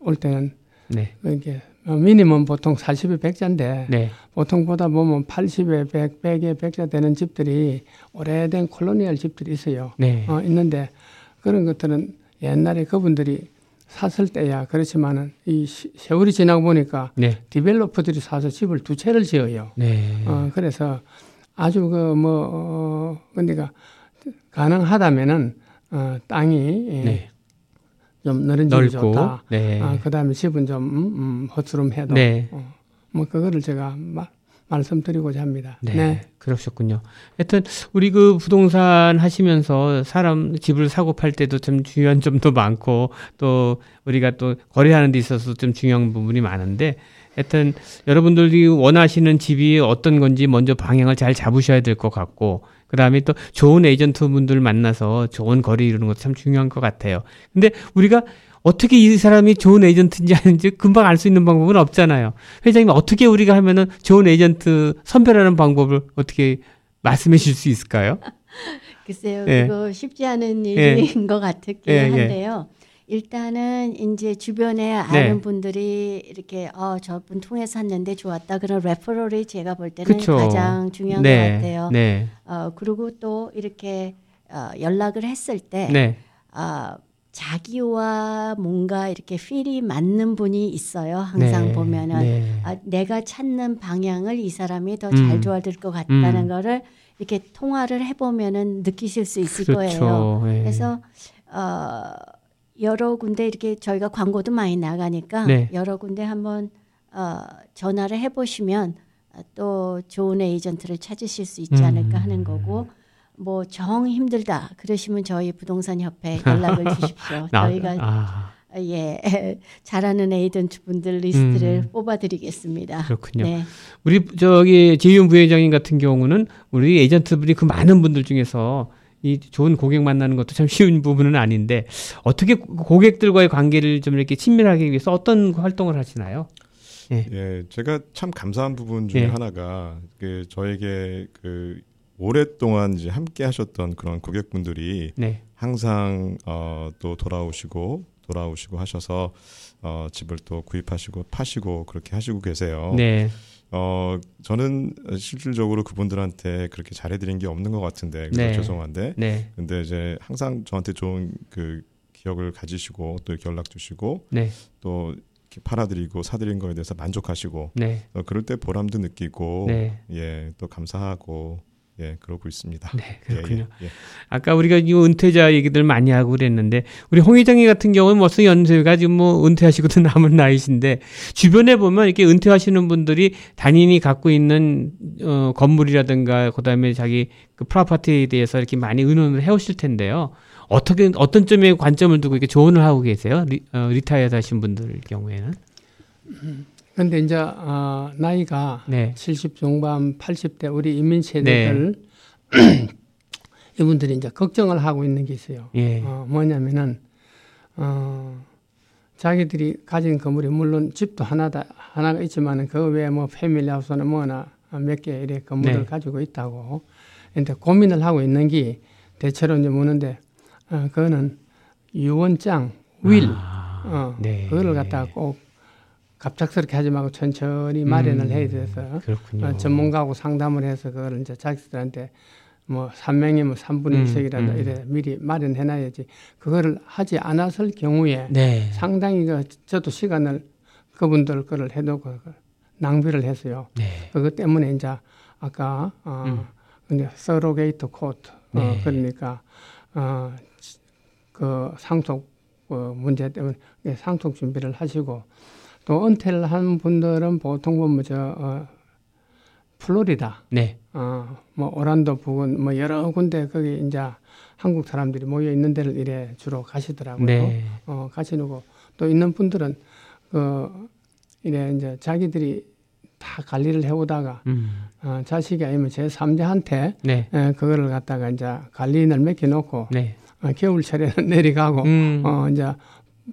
올 때는 네, 이게 미니멈 보통 40에 100자인데 네, 보통 보다 보면 80에 100, 100에 100자 되는 집들이 오래된 콜로니얼 집들이 있어요. 네, 어, 있는데 그런 것들은 옛날에 그분들이 샀을 때야 그렇지만은 이 시- 세월이 지나고 보니까 네, 디벨로퍼들이 사서 집을 두 채를 지어요. 네, 어, 그래서 아주 그뭐 어, 그러니까 가능하다면은 어, 땅이 예, 네. 좀 넓은 집이. 좋다. 네, 아, 그다음에 집은 좀 음, 음, 허스름해도 네. 어, 뭐 그거를 제가 마, 말씀드리고자 합니다. 네, 그러셨군요. 하여튼 우리 그 부동산 하시면서 사람 집을 사고 팔 때도 좀 중요한 점도 많고 또 우리가 또 거래하는 데 있어서 좀 중요한 부분이 많은데 하여튼 여러분들이 원하시는 집이 어떤 건지 먼저 방향을 잘 잡으셔야 될 것 같고 그 다음에 또 좋은 에이전트 분들 만나서 좋은 거래 이루는 것도 참 중요한 것 같아요. 근데 우리가 어떻게 이 사람이 좋은 에이전트인지 아닌지 금방 알 수 있는 방법은 없잖아요. 회장님 어떻게 우리가 하면은 좋은 에이전트 선별하는 방법을 어떻게 말씀해 주실 수 있을까요? 글쎄요, 예. 그거 쉽지 않은 예. 일인 것 같긴 예, 예. 한데요. 일단은 이제 주변에 아는 네. 분들이 이렇게 어 저분 통해서 샀는데 좋았다 그런 referral이 제가 볼 때는 그쵸. 가장 중요한 네, 것 같아요. 네, 어 그리고 또 이렇게 어, 연락을 했을 때 네, 아, 자기와 뭔가 이렇게 feel이 맞는 분이 있어요. 항상 네, 보면은 네. 아, 내가 찾는 방향을 이 사람이 더잘 음. 도와줄 것 같다는 음. 거를 이렇게 통화를 해보면은 느끼실 수 있을 거예요. 그렇죠. 예. 그래서 어, 여러 군데 이렇게 저희가 광고도 많이 나가니까 네. 여러 군데 한번 어, 전화를 해보시면 어, 또 좋은 에이전트를 찾으실 수 있지 않을까 음. 하는 거고 뭐 정 힘들다 그러시면 저희 부동산 협회 연락을 주십시오. 나- 저희가 아, 예 잘하는 에이전트 분들 리스트를 음. 뽑아드리겠습니다. 그렇군요. 네. 우리 저기 재윤 부회장님 같은 경우는 우리 에이전트분이 그 많은 분들 중에서 이 좋은 고객 만나는 것도 참 쉬운 부분은 아닌데 어떻게 고객들과의 관계를 좀 이렇게 친밀하게 위해서 어떤 활동을 하시나요? 예, 제가 참 감사한 부분 중에 예. 하나가 그 저에게 그 오랫동안 이제 함께 하셨던 그런 고객분들이 네, 항상 어, 또 돌아오시고 돌아오시고 하셔서 어, 집을 또 구입하시고 파시고 그렇게 하시고 계세요. 네, 어, 저는 실질적으로 그분들한테 그렇게 잘해드린 게 없는 것 같은데 그래서 네. 죄송한데 네, 근데 이제 항상 저한테 좋은 그 기억을 가지시고 또 이렇게 연락 주시고 네, 또 이렇게 팔아드리고 사드린 거에 대해서 만족하시고 네, 어, 그럴 때 보람도 느끼고 네. 예또 감사하고 예, 그러고 있습니다. 네, 예, 그렇군요. 예, 예. 아까 우리가 이 은퇴자 얘기들 많이 하고 그랬는데 우리 홍 회장님 같은 경우는 벌써 연세가 지금 뭐 은퇴하시고도 남은 나이신데 주변에 보면 이렇게 은퇴하시는 분들이 본인이 갖고 있는 어, 건물이라든가 그다음에 자기 그 property에 대해서 이렇게 많이 의논을 해오실 텐데요. 어떻게 어떤 점에 관점을 두고 이렇게 조언을 하고 계세요? 리, 어, retire 하신 분들 경우에는 근데 이제 어, 나이가 네, 70 중반, 80대 우리 이민 세대들 이분들이 이제 걱정을 하고 있는 게 있어요. 예, 어, 뭐냐면은 어, 자기들이 가진 건물이 물론 집도 하나다 하나가 있지만은 그 외에 뭐 패밀리하우스나 뭐나 몇 개 이래 건물을 네. 가지고 있다고. 근데 고민을 하고 있는 게 대체로 이제 묻는데 어, 그거는 유언장 윌 아, 어, 네. 그거를 갖다가 꼭 갑작스럽게 하지 말고 천천히 마련을 음, 해야 돼서 그렇군요. 어, 전문가하고 상담을 해서 그걸 이제 자기들한테 뭐 3명이면 3분의 음, 1석이라도 음. 이래 미리 마련해 놔야지 그거를 하지 않았을 경우에 네, 상당히 그 저도 시간을 그분들 거를 해놓고 그 낭비를 했어요. 네, 그것 때문에 이제 아까 어 음. 근데 서로게이트 코트 네. 어 그러니까 어 그 상속 어 문제 때문에 예, 상속 준비를 하시고 또 은퇴를 한 분들은 보통 보면 저 어, 플로리다. 네, 어 뭐 오란도 부근 뭐 여러 군데 거기 이제 한국 사람들이 모여 있는 데를 이래 주로 가시더라고요. 네, 어, 가시고 또 있는 분들은 그 이래 이제 자기들이 다 관리를 해오다가 음, 어, 자식이 아니면 제 3자한테 네, 에, 그거를 갖다가 이제 관리인을 맡겨놓고 네, 어, 겨울철에는 내려가고 음, 어 이제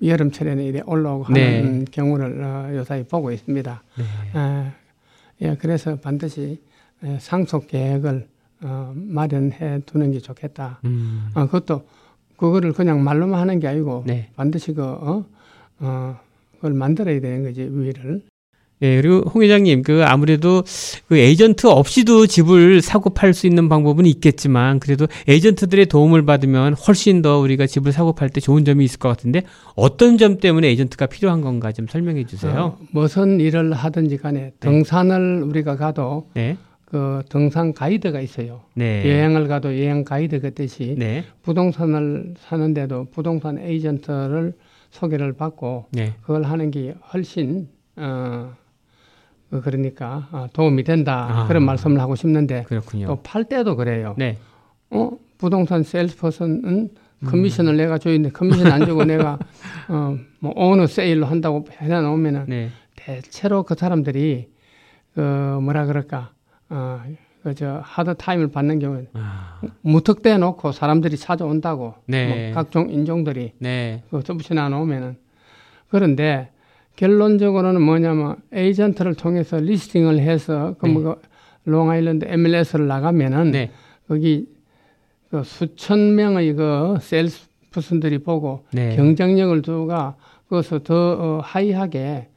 여름철에는 이래 올라오고 네. 하는 경우를 어, 요사이 보고 있습니다. 네. 에, 예, 그래서 반드시 에, 상속 계획을 어, 마련해 두는 게 좋겠다. 음, 어, 그것도 그거를 그냥 말로만 하는 게 아니고 네. 반드시 그 어, 어, 그걸 만들어야 되는 거지 위를. 예, 그리고 홍 회장님, 그 아무래도 그 에이전트 없이도 집을 사고 팔 수 있는 방법은 있겠지만 그래도 에이전트들의 도움을 받으면 훨씬 더 우리가 집을 사고 팔 때 좋은 점이 있을 것 같은데 어떤 점 때문에 에이전트가 필요한 건가 좀 설명해 주세요. 어, 무슨 일을 하든지 간에 등산을 우리가 가도 네, 그 등산 가이드가 있어요. 네, 여행을 가도 여행 가이드 같듯이 네, 부동산을 사는데도 부동산 에이전트를 소개를 받고 네, 그걸 하는 게 훨씬 어 그 그러니까 어, 도움이 된다. 아. 그런 말씀을 하고 싶는데 그렇군요. 또 팔 때도 그래요. 네, 어? 부동산 salesperson은 커미션을 내가 줘있는데 커미션 안 주고 내가 어뭐 owner sale로 한다고 해놓으면은 네, 대체로 그 사람들이 그 뭐라 그럴까? 어 그저 hard time을 받는 경우에 아, 무턱대 놓고 사람들이 찾아온다고. 네. 뭐 각종 인종들이 네, 그 접붙여 놓으면은. 그런데 결론적으로는 뭐냐면 에이전트를 통해서 listing을 해서 네. 그뭐 롱아일랜드 MLS를 나가면은 네, 거기 그 수천 명의 그 salesperson들이 보고 네, 경쟁력을 두가 그것을 더 어, 하이하게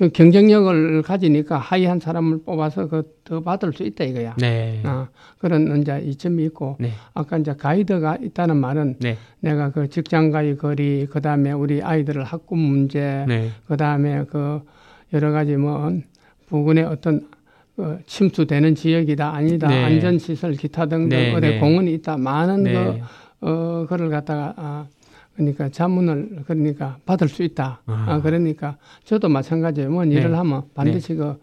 그 경쟁력을 가지니까 하이한 사람을 뽑아서 그 더 받을 수 있다 이거야. 네, 아, 그런 이제 이점이 있고 네, 아까 이제 가이드가 있다는 말은 네, 내가 그 직장과의 거리 그다음에 우리 아이들을 학군 문제 네, 그다음에 그 여러 가지 뭐 부근의 어떤 그 침수되는 지역이다 아니다 네. 안전시설 기타 등등 네, 어디 네. 공원이 있다 많은 네, 그 어, 그를 갖다가 아, 그러니까 자문을 그러니까 받을 수 있다. 아. 아, 그러니까 저도 마찬가지예요. 뭔 일을 네. 하면 반드시 그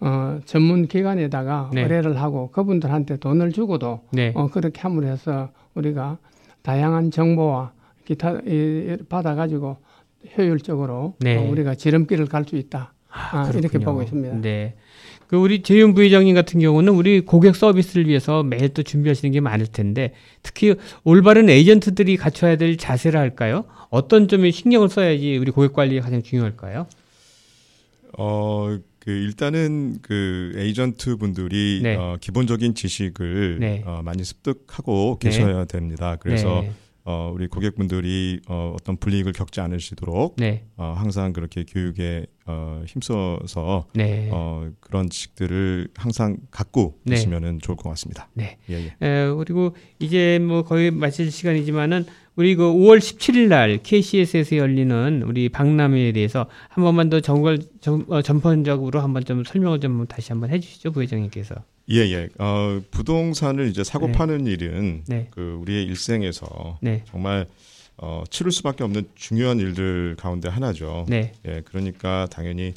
어, 전문 기관에다가 네. 의뢰를 하고 그분들한테 돈을 주고도 네, 어, 그렇게 함으로 해서 우리가 다양한 정보와 기타 이, 받아가지고 효율적으로 네. 어, 우리가 지름길을 갈 수 있다. 아, 이렇게 그렇군요. 보고 있습니다. 네. 그 우리 재윤 부회장님 같은 경우는 우리 고객 서비스를 위해서 매일 또 준비하시는 게 많을 텐데 특히 올바른 에이전트들이 갖춰야 될 자세를 할까요? 어떤 점에 신경을 써야지 우리 고객 관리가 가장 중요할까요? 어, 그 일단은 그 에이전트 분들이 네. 어, 기본적인 지식을 네. 어, 많이 습득하고 네. 계셔야 됩니다. 그래서 네. 어, 우리 고객분들이 어, 어떤 불이익을 겪지 않으시도록 네. 어, 항상 그렇게 교육에 어, 힘써서 네. 어, 그런 지식들을 항상 갖고 네. 계시면은 좋을 것 같습니다. 네. 예, 예. 에, 그리고 이제 뭐 거의 마칠 시간이지만은 우리 그 5월 17일 날 KCS에서 열리는 우리 박람회에 대해서 한 번만 더 정말 정, 어, 전반적으로 한번 좀 설명을 좀 다시 한번 해주시죠 부회장님께서. 예, 예. 어, 부동산을 이제 사고 네. 파는 일은 네. 그 우리의 일생에서 네. 정말 어, 치를 수밖에 없는 중요한 일들 가운데 하나죠. 네. 예, 그러니까 당연히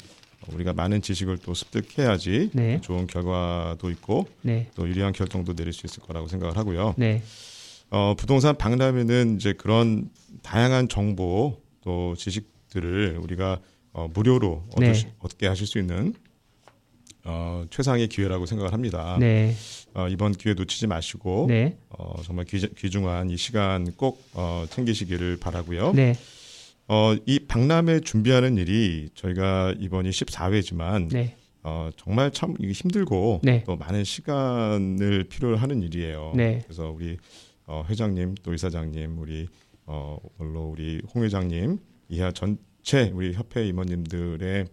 우리가 많은 지식을 또 습득해야지 네. 좋은 결과도 있고 네. 또 유리한 결정도 내릴 수 있을 거라고 생각을 하고요. 네. 어, 부동산 박람회는 이제 그런 다양한 정보 또 지식들을 우리가 어, 무료로 네. 얻으시, 얻게 하실 수 있는 어, 최상의 기회라고 생각을 합니다. 네. 어, 이번 기회 놓치지 마시고 네. 어, 정말 귀, 귀중한 이 시간 꼭 어, 챙기시기를 바라고요. 네. 어, 이 박람회 준비하는 일이 저희가 이번이 14회지만 네. 어, 정말 참 힘들고 네. 또 많은 시간을 필요로 하는 일이에요. 네. 그래서 우리 어, 회장님 또 이사장님 우리 어, 물론 우리 홍 회장님 이하 전체 우리 협회 임원님들의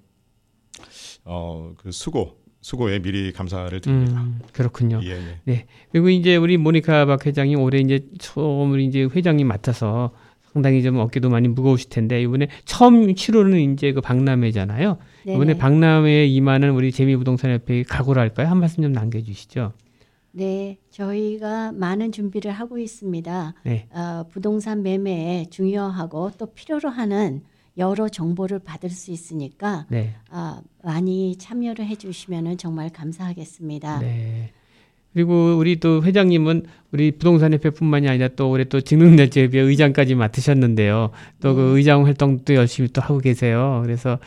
어, 그 수고 수고에 미리 감사를 드립니다. 음, 그렇군요. 예, 예. 그리고 이제 우리 모니카 박 회장이 올해 이제 처음으로 이제 회장님 맡아서 상당히 좀 어깨도 많이 무거우실 텐데 이번에 처음 치료는 이제 그 박람회잖아요. 이번에 네네. 박람회에 임하는 우리 재미부동산협회 각오를 할까요? 한 말씀 좀 남겨주시죠. 네, 저희가 많은 준비를 하고 있습니다. 네. 어, 부동산 매매에 중요하고 또 필요로 하는 여러 정보를 받을 수 있으니까 네. 아, 많이 참여를 해주시면 정말 감사하겠습니다. 네. 그리고 우리 또 회장님은 우리 부동산협회뿐만이 아니라 또 올해 또 직능날제협회 의장까지 맡으셨는데요. 또그 네. 의장 활동도 열심히 또 하고 계세요. 그래서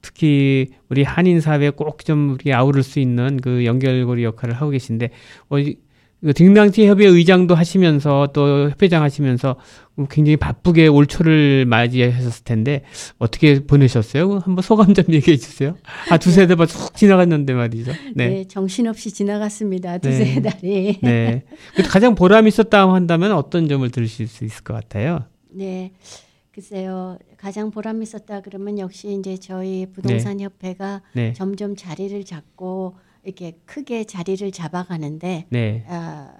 특히 우리 한인 사회에 꼭 좀 우리 아우를 수 있는 그 연결고리 역할을 하고 계신데 어, 이- 그 협회 의장도 하시면서 또 협회장 하시면서 굉장히 바쁘게 올 초를 맞이하셨을 텐데 어떻게 보내셨어요? 한번 소감 좀 얘기해 주세요. 아 두세 대만 쑥 지나갔는데 말이죠. 네. 네. 정신없이 지나갔습니다. 네. 두세 달이. 네. 그래도 가장 보람 있었다 한다면 어떤 점을 들으실 수 있을 것 같아요? 네. 글쎄요. 가장 보람 있었다 그러면 역시 이제 저희 부동산 협회가 네. 점점 자리를 잡고 이렇게 크게 자리를 잡아가는데 네. 아,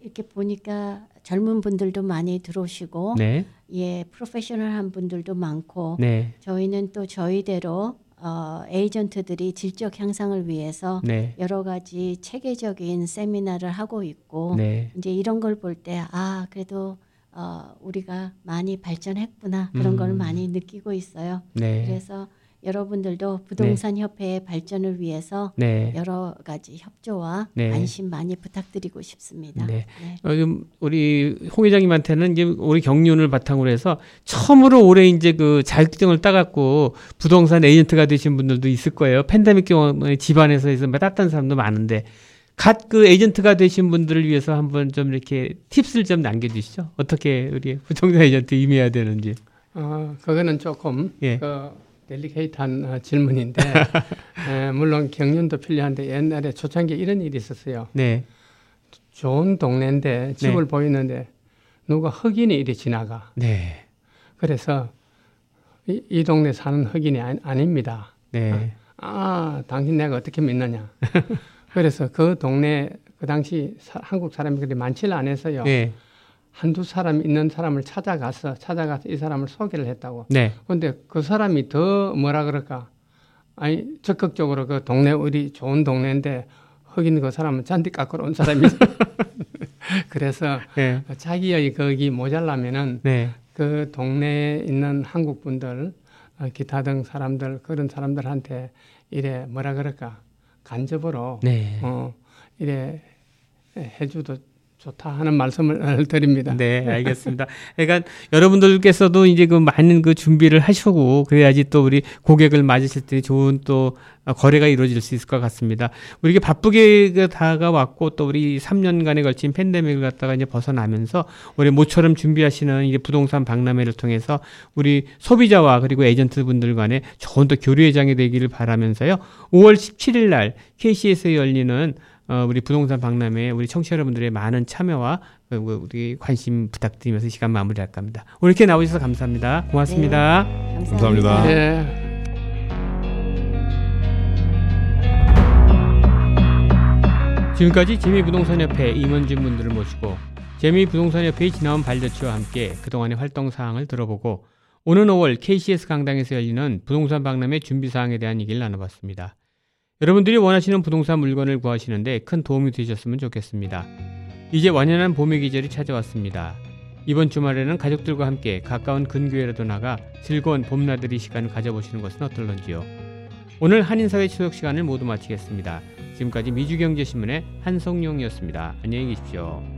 이렇게 보니까 젊은 분들도 많이 들어오시고 네. 예 프로페셔널한 분들도 많고 네. 저희는 또 저희대로 어, 에이전트들이 질적 향상을 위해서 네. 여러 가지 체계적인 세미나를 하고 있고 네. 이제 이런 걸 볼 때 아 그래도 어, 우리가 많이 발전했구나 그런 걸 음. 많이 느끼고 있어요. 네. 그래서 여러분들도 부동산 협회의 발전을 위해서 네. 여러 가지 협조와 네. 관심 많이 부탁드리고 싶습니다. 네. 네. 어, 좀 우리 홍 회장님한테는 이제 우리 경륜을 바탕으로 해서 처음으로 올해 이제 그 자격증을 따갖고 부동산 에이전트가 되신 분들도 있을 거예요. 팬데믹 경험에 집안에서 해서 따뜻한 사람도 많은데 갓 그 에이전트가 되신 분들을 위해서 한번 좀 이렇게 팁을 좀 남겨주시죠. 어떻게 우리 부동산 에이전트 임해야 되는지. 어, 그거는 조금 예. 그 델리케이트한 어, 질문인데 에, 물론 경륜도 필요한데 옛날에 초창기에 이런 일이 있었어요. 네. 좋은 동네인데 집을 보이는데 누가 흑인이 이리 지나가. 네. 그래서 이, 이 동네 사는 흑인이 아니, 아닙니다. 네. 아, 당신 내가 어떻게 믿느냐. 그래서 그 동네 그 당시 사- 한국 사람이 그리 많지는 않아서요. 네. 한두 사람 있는 사람을 찾아가서 찾아가서 이 사람을 소개를 했다고. 네. 근데 그 사람이 더 뭐라 그럴까? 아니 적극적으로 그 동네 우리 좋은 동네인데 흑인 그 사람은 잔디 깎으러 온 사람이 그래서 네. 자기의 거기 모자라면은 네. 그 동네에 있는 한국 분들 어, 기타 등 사람들 그런 사람들한테 이래 뭐라 그럴까 간접으로 네. 어 이래 해줘도 좋다 하는 말씀을 드립니다. 네, 알겠습니다. 그러니까 여러분들께서도 이제 그 많은 그 준비를 하시고 그래야지 또 우리 고객을 맞으실 때 좋은 또 거래가 이루어질 수 있을 것 같습니다. 우리 이게 바쁘게 그 다가왔고 또 우리 3년간에 걸친 팬데믹을 갖다가 이제 벗어나면서 올해 모처럼 준비하시는 이제 부동산 박람회를 통해서 우리 소비자와 그리고 에이전트 분들 간에 좋은 또 교류회장이 되기를 바라면서요. 5월 17일 날 KC에서 열리는 어, 우리 부동산 박람회에 우리 청취자 여러분들의 많은 참여와 그, 그, 우리 관심 부탁드리면서 이 시간 마무리할까 합니다. 오늘 이렇게 나오셔서 감사합니다. 고맙습니다. 감사합니다. 감사합니다. 예. 지금까지 재미부동산협회 임원진 분들을 모시고 재미부동산협회의 지나온 발자취와 함께 그동안의 활동 사항을 들어보고 오는 5월 KCS 강당에서 열리는 부동산 박람회 준비 사항에 대한 얘기를 나눠봤습니다. 여러분들이 원하시는 부동산 물건을 구하시는데 큰 도움이 되셨으면 좋겠습니다. 이제 완연한 봄의 계절이 찾아왔습니다. 이번 주말에는 가족들과 함께 가까운 근교에라도 나가 즐거운 봄나들이 시간을 가져보시는 것은 어떨런지요. 오늘 한인사회 추석 시간을 모두 마치겠습니다. 지금까지 미주경제신문의 한성용이었습니다. 안녕히 계십시오.